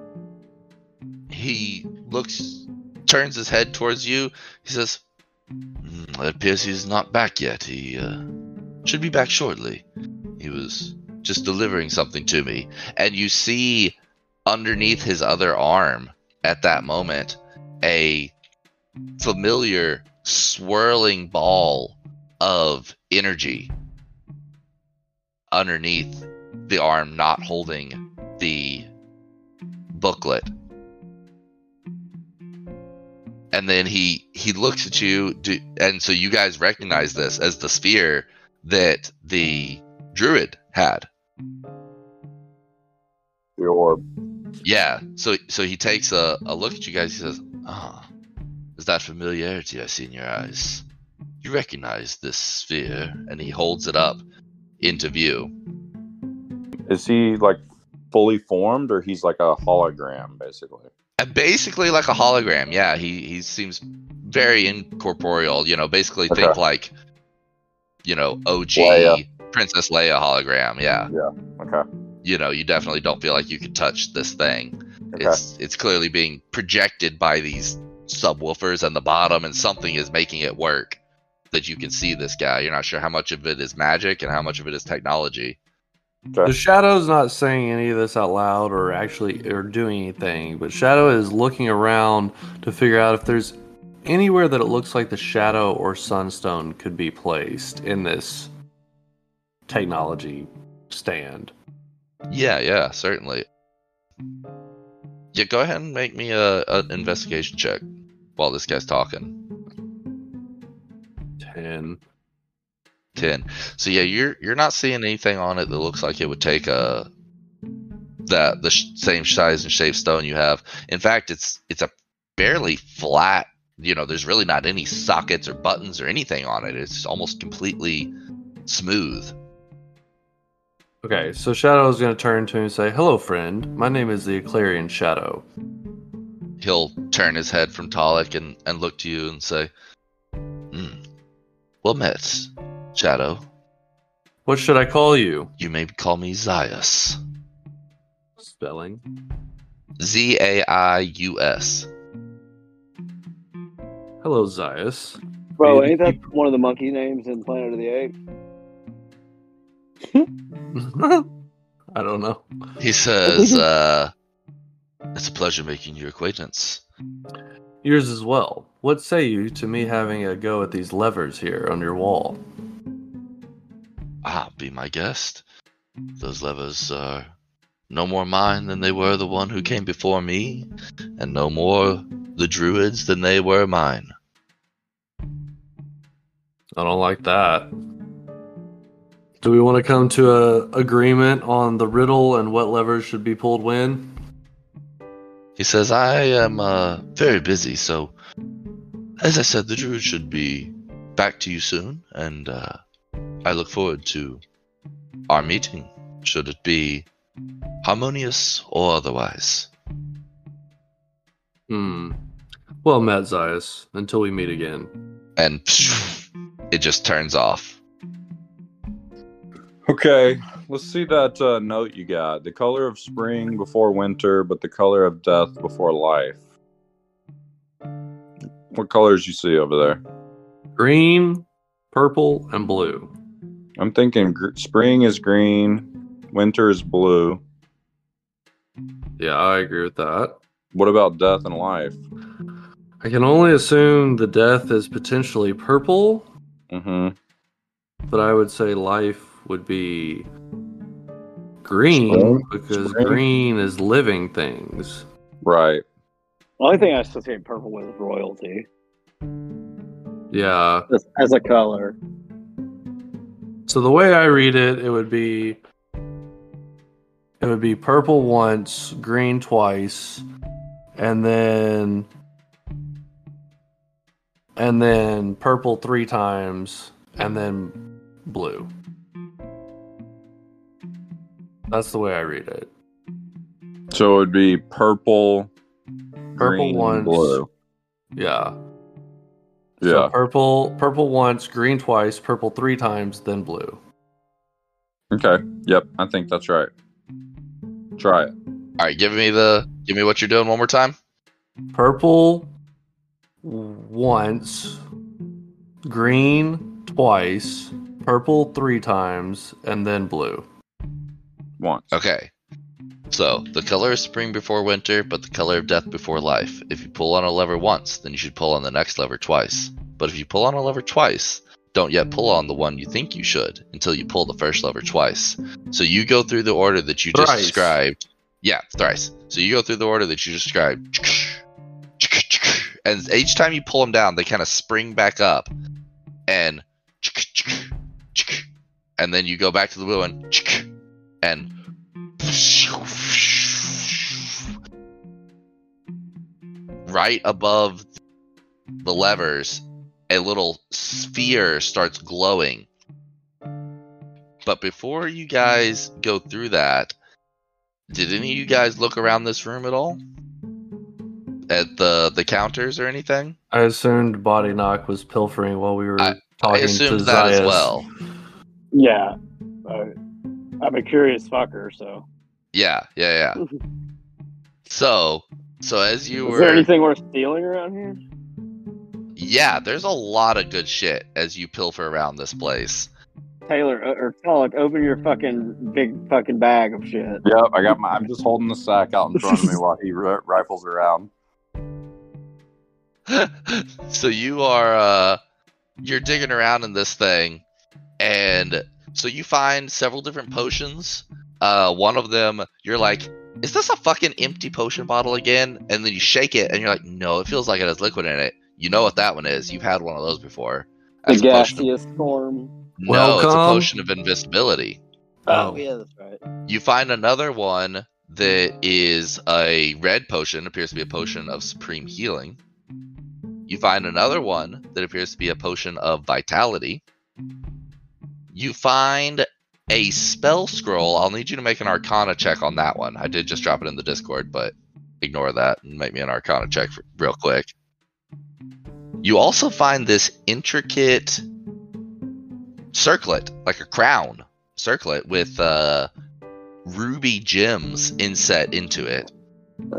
S2: he looks turns his head towards you. He says "Hmm, it appears he's not back yet. He uh, should be back shortly. He was just delivering something to me. And you see underneath his other arm at that moment a familiar swirling ball of energy underneath the arm not holding the booklet. And then he he looks at you do, and so you guys recognize this as the sphere that the druid had.
S3: The orb.
S2: yeah so so he takes a, a look at you guys he says ah is that familiarity i see in your eyes you recognize this sphere and he holds it up into view
S3: Is he like fully formed, or he's like a hologram, basically?
S2: And basically like a hologram yeah he he seems very incorporeal you know basically think like you know og
S3: Leia.
S2: princess leia hologram yeah Yeah.
S3: Okay.
S2: you know you definitely don't feel like you can touch this thing
S3: Okay.
S2: it's it's clearly being projected by these subwoofers on the bottom and something is making it work that you can see this guy. You're not sure how much of it is magic and how much of it is technology.
S5: The Shadow's not saying any of this out loud or actually or doing anything, but Shadow is looking around to figure out if there's anywhere that it looks like the Shadow or Sunstone could be placed in this technology stand.
S2: yeah yeah certainly. Yeah go ahead and make me a an investigation check while this guy's talking
S5: Ten.
S2: 10 so yeah you're you're not seeing anything on it that looks like it would take a that the sh- same size and shape stone you have in fact it's it's a fairly flat you know there's really not any sockets or buttons or anything on it it's almost completely smooth
S5: Okay, so Shadow is going to turn to him and say, "Hello, friend. My name is the Eclarian Shadow.
S2: he'll turn his head from Talik and, and look to you and say well met shadow
S5: What should I call you?"
S2: you may call me Zaius
S5: Spelling.
S2: Z-A-I-U-S
S5: Hello, Zaius.
S4: Bro,
S5: Maybe
S4: ain't that
S5: people-
S4: one of the monkey names in Planet of the Apes?
S5: I don't know.
S2: He says, uh, "It's a pleasure making your acquaintance."
S5: Yours as well. What say you to me having a go at these levers here on your wall?
S2: Ah, be my guest. Those levers are no more mine than they were the one who came before me, and no more the druids than they were mine.
S5: I don't like that. Do we want to come to a agreement on the riddle and what levers should be pulled when?
S2: He says, I am uh, very busy, so as I said, the druid should be back to you soon, and uh, I look forward to our meeting, should it be harmonious or otherwise.
S5: Hmm. Well met, Zaius. Until we meet again.
S2: And it just turns off.
S3: Okay, let's see that uh, note you got. The color of spring before winter, but the color of death before life. What colors you see over there?
S5: Green, purple, and blue.
S3: I'm thinking gr- spring is green, winter is blue.
S5: Yeah, I agree with that.
S3: What about death and life?
S5: I can only assume the death is potentially purple,
S3: Mm-hmm.
S5: but I would say life would be green
S3: Spring?
S5: because
S3: Spring?
S5: green is living things.
S3: Right.
S4: The only thing I associate purple with royalty
S5: Yeah.
S4: as, as a color.
S5: So the way I read it, it would be it would be purple once, green twice, and then and then purple three times, and then blue. That's the way I read it.
S3: So it would be purple,
S5: Purple
S3: green,
S5: once.
S3: blue.
S5: Yeah.
S3: Yeah.
S5: So purple purple once, green twice, purple three times, then blue.
S3: Okay. Yep. I think that's right. Try it.
S2: All right, give me the give me what you're doing one more time.
S5: Purple once, green twice, purple three times, and then blue.
S3: Once.
S2: Okay. So the color is spring before winter, but the color of death before life. If you pull on a lever once, then you should pull on the next lever twice. But if you pull on a lever twice, don't yet pull on the one you think you should until you pull the first lever twice. So you go through the order that you just described. Yeah, thrice. So you go through the order that you described. And each time you pull them down, they kind of spring back up. And and then you go back to the blue one and right above the levers, a little sphere starts glowing. But before you guys go through that, did any of you guys look around this room at all? At the the counters or anything?
S5: I assumed Bodyknock was pilfering while we were
S2: I-
S5: talking
S2: I assumed
S5: to
S2: that as well.
S4: Yeah. Uh, I'm a curious fucker, so.
S2: Yeah, yeah, yeah. So, so as you were
S4: Is
S2: were
S4: there anything worth stealing around here?
S2: Yeah, there's a lot of good shit as you pilfer around this place.
S4: Taylor, uh, or Pollock, open your fucking big fucking bag of shit.
S3: Yep. I got my. I'm just holding the sack out in front of me while he ri rifles around.
S2: so you are uh you're digging around in this thing and so you find several different potions. Uh one of them you're like, is this a fucking empty potion bottle again? And then you shake it and you're like, no, it feels like it has liquid in it. You know what that one is. You've had one of those before.
S4: The
S2: As a potion of-
S4: gaseous storm.
S2: no, it's a potion of invisibility.
S4: Oh,
S5: Oh.
S4: yeah, that's right.
S2: You find another one that is a red potion, appears to be a potion of supreme healing. You find another one that appears to be a potion of vitality. You find a spell scroll. I'll need you to make an arcana check on that one. I did just drop it in the Discord, but ignore that and make me an arcana check for, real quick. You also find this intricate circlet, like a crown circlet with uh, ruby gems inset into it.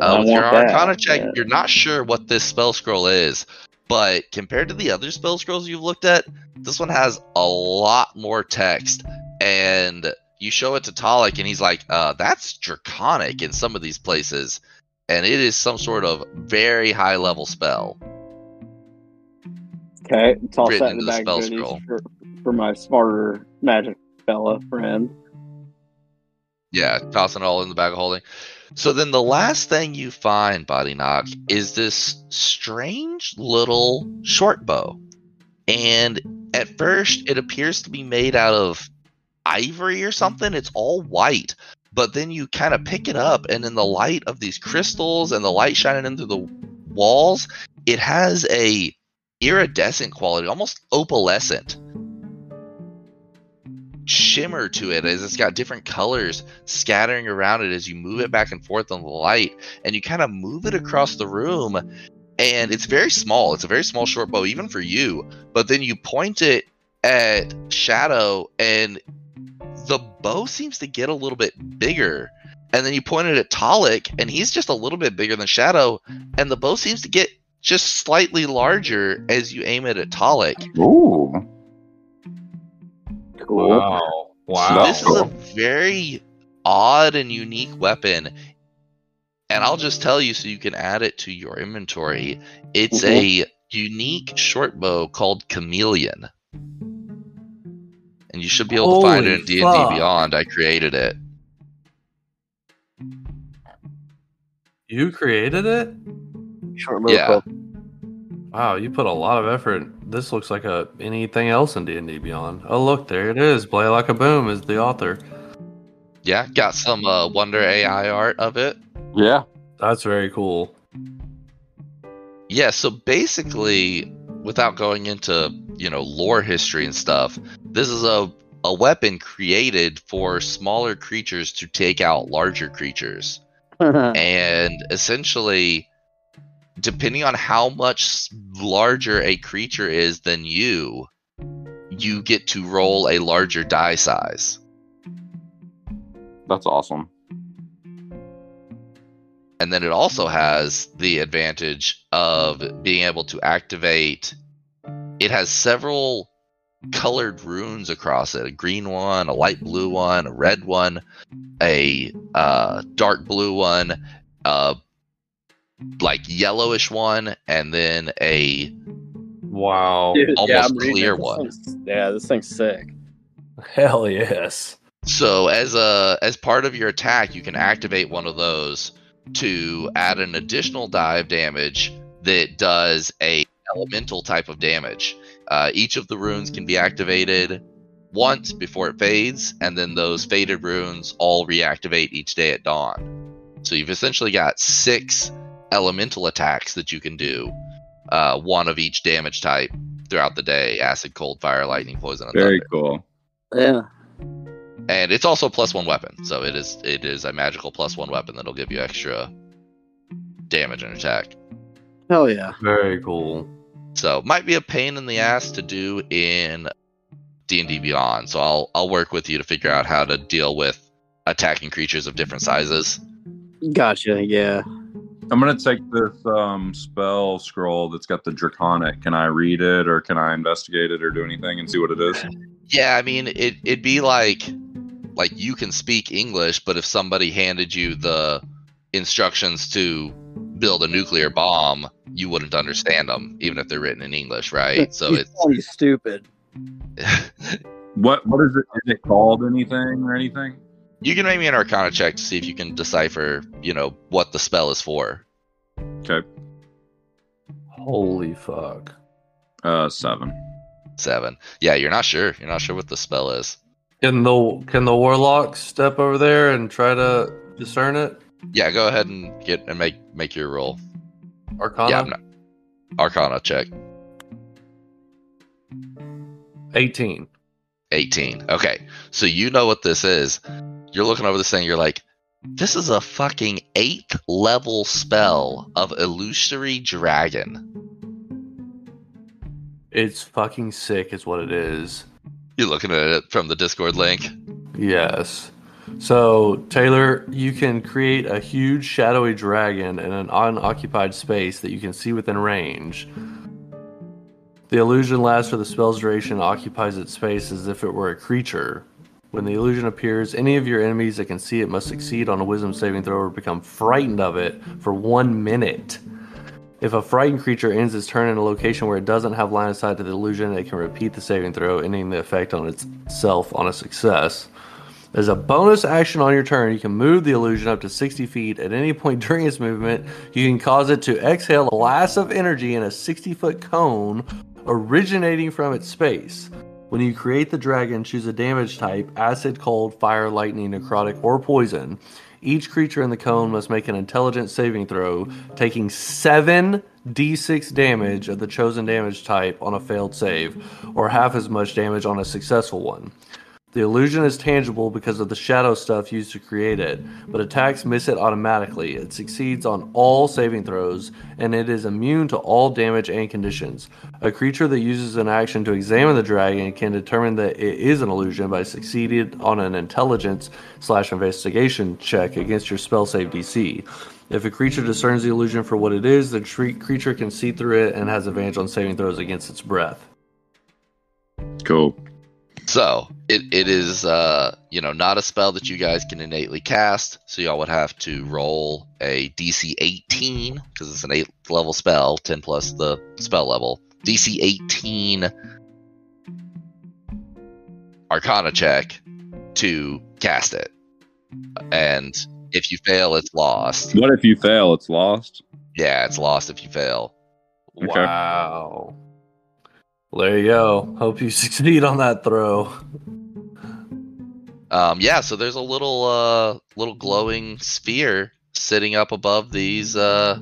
S2: Uh, with your
S4: want that,
S2: Arcana check,
S4: yeah.
S2: you're not sure what this spell scroll is, But compared to the other spell scrolls you've looked at, this one has a lot more text. And you show it to Talik, and he's like, uh, that's draconic in some of these places. And it is some sort of very high level spell.
S4: Okay, toss
S2: Written
S4: that in the
S2: the
S4: bag
S2: spell scroll.
S4: for, for my smarter magic fella friend.
S2: Yeah, tossing it all in the bag of holding. So then the last thing you find, Bodyknock, is this strange little short bow. And at first, it appears to be made out of ivory or something. It's all white. But then you kind of pick it up, and in the light of these crystals and the light shining into the walls, it has a iridescent quality, almost opalescent shimmer to it as it's got different colors scattering around it as you move it back and forth in the light and you kind of move it across the room and it's very small it's a very small short bow even for you but then you point it at shadow and the bow seems to get a little bit bigger and then you point it at Talik and he's just a little bit bigger than shadow and the bow seems to get just slightly larger as you aim it at Talik
S3: Ooh.
S4: Cool.
S5: Wow. Wow.
S2: This is a very odd and unique weapon. And I'll just tell you so you can add it to your inventory. It's mm-hmm. a unique short bow called Chameleon. And you should be able to find it in D&D. Beyond. I created it.
S5: You created it?
S4: Short bow
S2: Yeah.
S4: club.
S5: Wow, you put a lot of effort. This looks like a anything else in D and D Beyond. Oh, look, there it is. Play like a boom is the author.
S2: Yeah, got some uh, Wonder AI art of it.
S3: Yeah.
S5: That's very cool.
S2: Yeah, so basically, without going into you know lore history and stuff, this is a a weapon created for smaller creatures to take out larger creatures, and essentially, depending on how much larger a creature is than you, you get to roll a larger die size.
S3: That's awesome.
S2: And then it also has the advantage of being able to activate. It has several colored runes across it a green one, a light blue one, a red one, a uh, dark blue one, a like yellowish one, and then a
S5: Wow.
S4: Dude,
S2: Almost
S4: I'm
S2: clear
S4: it. This
S2: one.
S4: Yeah, this thing's sick.
S5: Hell yes.
S2: So as a as part of your attack, you can activate one of those to add an additional die of damage that does a elemental type of damage. Uh, each of the runes can be activated once before it fades, and then those faded runes all reactivate each day at dawn. So you've essentially got six elemental attacks that you can do, uh, one of each damage type throughout the day: acid, cold, fire, lightning, poison, and
S3: Very
S2: thunder
S3: cool.
S4: Yeah.
S2: and it's also a plus one weapon so it is it is a magical plus one weapon that'll give you extra damage and attack
S4: Hell yeah.
S5: Very cool.
S2: So might be a pain in the ass to do in d&d beyond so i'll i'll work with you to figure out how to deal with attacking creatures of different sizes
S4: Gotcha. Yeah.
S3: I'm gonna take this um, spell scroll that's got the draconic. Can I read it, or can I investigate it, or do anything and see what it is?
S2: yeah i mean it, it'd be like like you can speak english but if somebody handed you the instructions to build a nuclear bomb you wouldn't understand them even if they're written in english right so it's
S4: you stupid.
S3: What What is it? Is it called anything or anything?
S2: You can make me an Arcana check to see if you can decipher, you know, what the spell is for.
S3: Okay.
S5: Holy fuck.
S3: Uh, seven.
S2: Seven. Yeah, you're not sure. You're not sure what the spell is.
S5: Can the can the warlock step over there and try to discern it?
S2: Yeah, go ahead and get and make make your roll.
S5: Arcana.
S2: Yeah, I'm not, Arcana check.
S5: 18.
S2: 18. Okay, so you know what this is. You're looking over this thing. You're like, this is a fucking eighth level spell of illusory dragon.
S5: It's fucking sick, is what it is.
S2: You're looking at it from the Discord link.
S5: Yes. So, Taylor, you can create a huge shadowy dragon in an unoccupied space that you can see within range. The illusion lasts for the spell's duration and occupies its space as if it were a creature. When the illusion appears, any of your enemies that can see it must succeed on a wisdom saving throw or become frightened of it for one minute. If a frightened creature ends its turn in a location where it doesn't have line of sight to the illusion, it can repeat the saving throw, ending the effect on itself on a success. As a bonus action on your turn, you can move the illusion up to 60 feet. At any point during its movement, you can cause it to exhale a blast of energy in a 60 foot cone originating from its space. When you create the dragon, choose a damage type acid, cold, fire, lightning, necrotic, or poison. Each creature in the cone must make an intelligence saving throw, taking 7 d6 damage of the chosen damage type on a failed save, or half as much damage on a successful one. The illusion is tangible because of the shadow stuff used to create it, but attacks miss it automatically. It succeeds on all saving throws, and it is immune to all damage and conditions. A creature that uses an action to examine the dragon can determine that it is an illusion by succeeding on an intelligence slash investigation check against your spell save DC. If a creature discerns the illusion for what it is, the tre- creature can see through it and has advantage on saving throws against its breath.
S3: Cool.
S2: So it, it is uh you know not a spell that you guys can innately cast, so y'all would have to roll a DC 18 because it's an eight level spell, 10 plus the spell level. DC 18 Arcana check to cast it, and if you fail, it's lost.
S3: What if you fail? It's lost.
S2: Yeah, it's lost if you fail.
S3: Okay.
S5: Wow. Well, there you go. Hope you succeed on that throw.
S2: Um, yeah, so there's a little uh little glowing sphere sitting up above these uh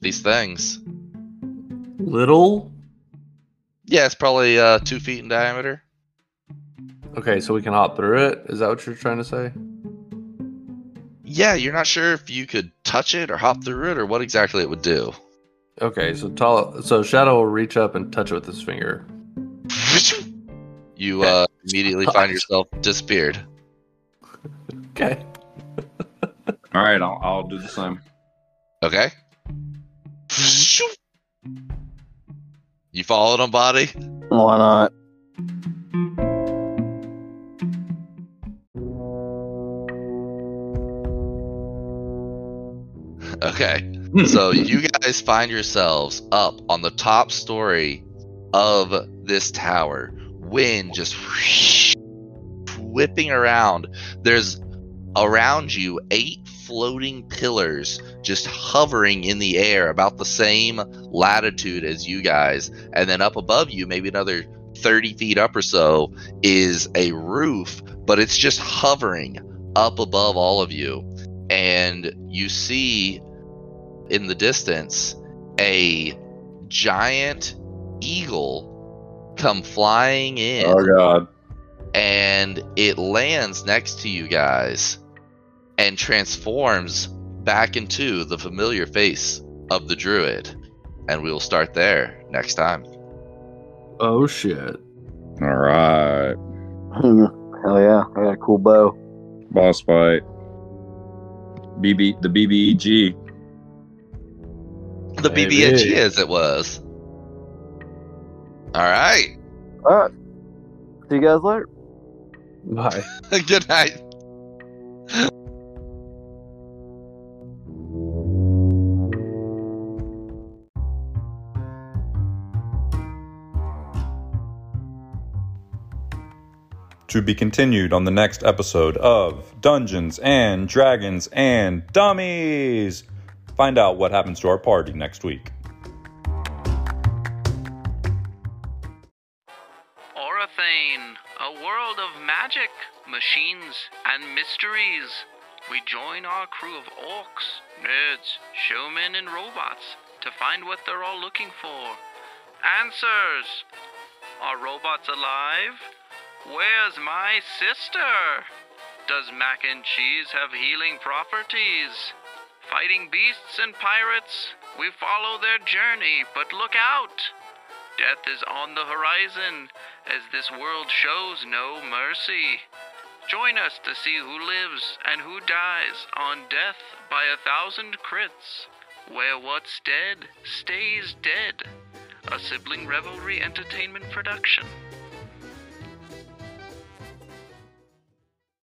S2: these things.
S5: Little.
S2: Yeah, it's probably uh two feet in diameter.
S5: Okay, so we can hop through it. Is that what you're trying to say?
S2: Yeah, you're not sure if you could touch it or hop through it or what exactly it would do.
S5: Okay, so tall, so Shadow will reach up and touch it with his finger.
S2: You uh immediately find yourself disappeared.
S5: Okay.
S3: All right, I'll, I'll do the same.
S2: Okay. You followed him, body?
S4: Why not?
S2: Okay. So you guys find yourselves up on the top story of this tower. Wind just whipping around. There's around you eight floating pillars just hovering in the air about the same latitude as you guys. And then up above you, maybe another 30 feet up or so, is a roof, but it's just hovering up above all of you. And you see in the distance a giant eagle come flying in
S3: Oh god.
S2: and it lands next to you guys and transforms back into the familiar face of the druid. And we will start there next time.
S5: Oh shit.
S3: All right.
S4: Hell yeah! I got a cool bow.
S3: Boss fight. BB the BBEG.
S2: The
S5: Maybe.
S2: BBNG as it was. All right.
S4: All right. See you guys later.
S5: Bye.
S2: Good night.
S1: To be continued on the next episode of Dungeons and Dragons and Dummies. Find out what happens to our party next week.
S6: Orathane, a world of magic, machines, and mysteries. We join our crew of orcs, nerds, showmen, and robots to find what they're all looking for. Answers! Are robots alive? Where's my sister? Does mac and cheese have healing properties? Fighting beasts and pirates, we follow their journey, but look out! Death is on the horizon, as this world shows no mercy. Join us to see who lives and who dies on Death by a Thousand Crits, where what's dead stays dead.
S5: a sibling revelry entertainment production.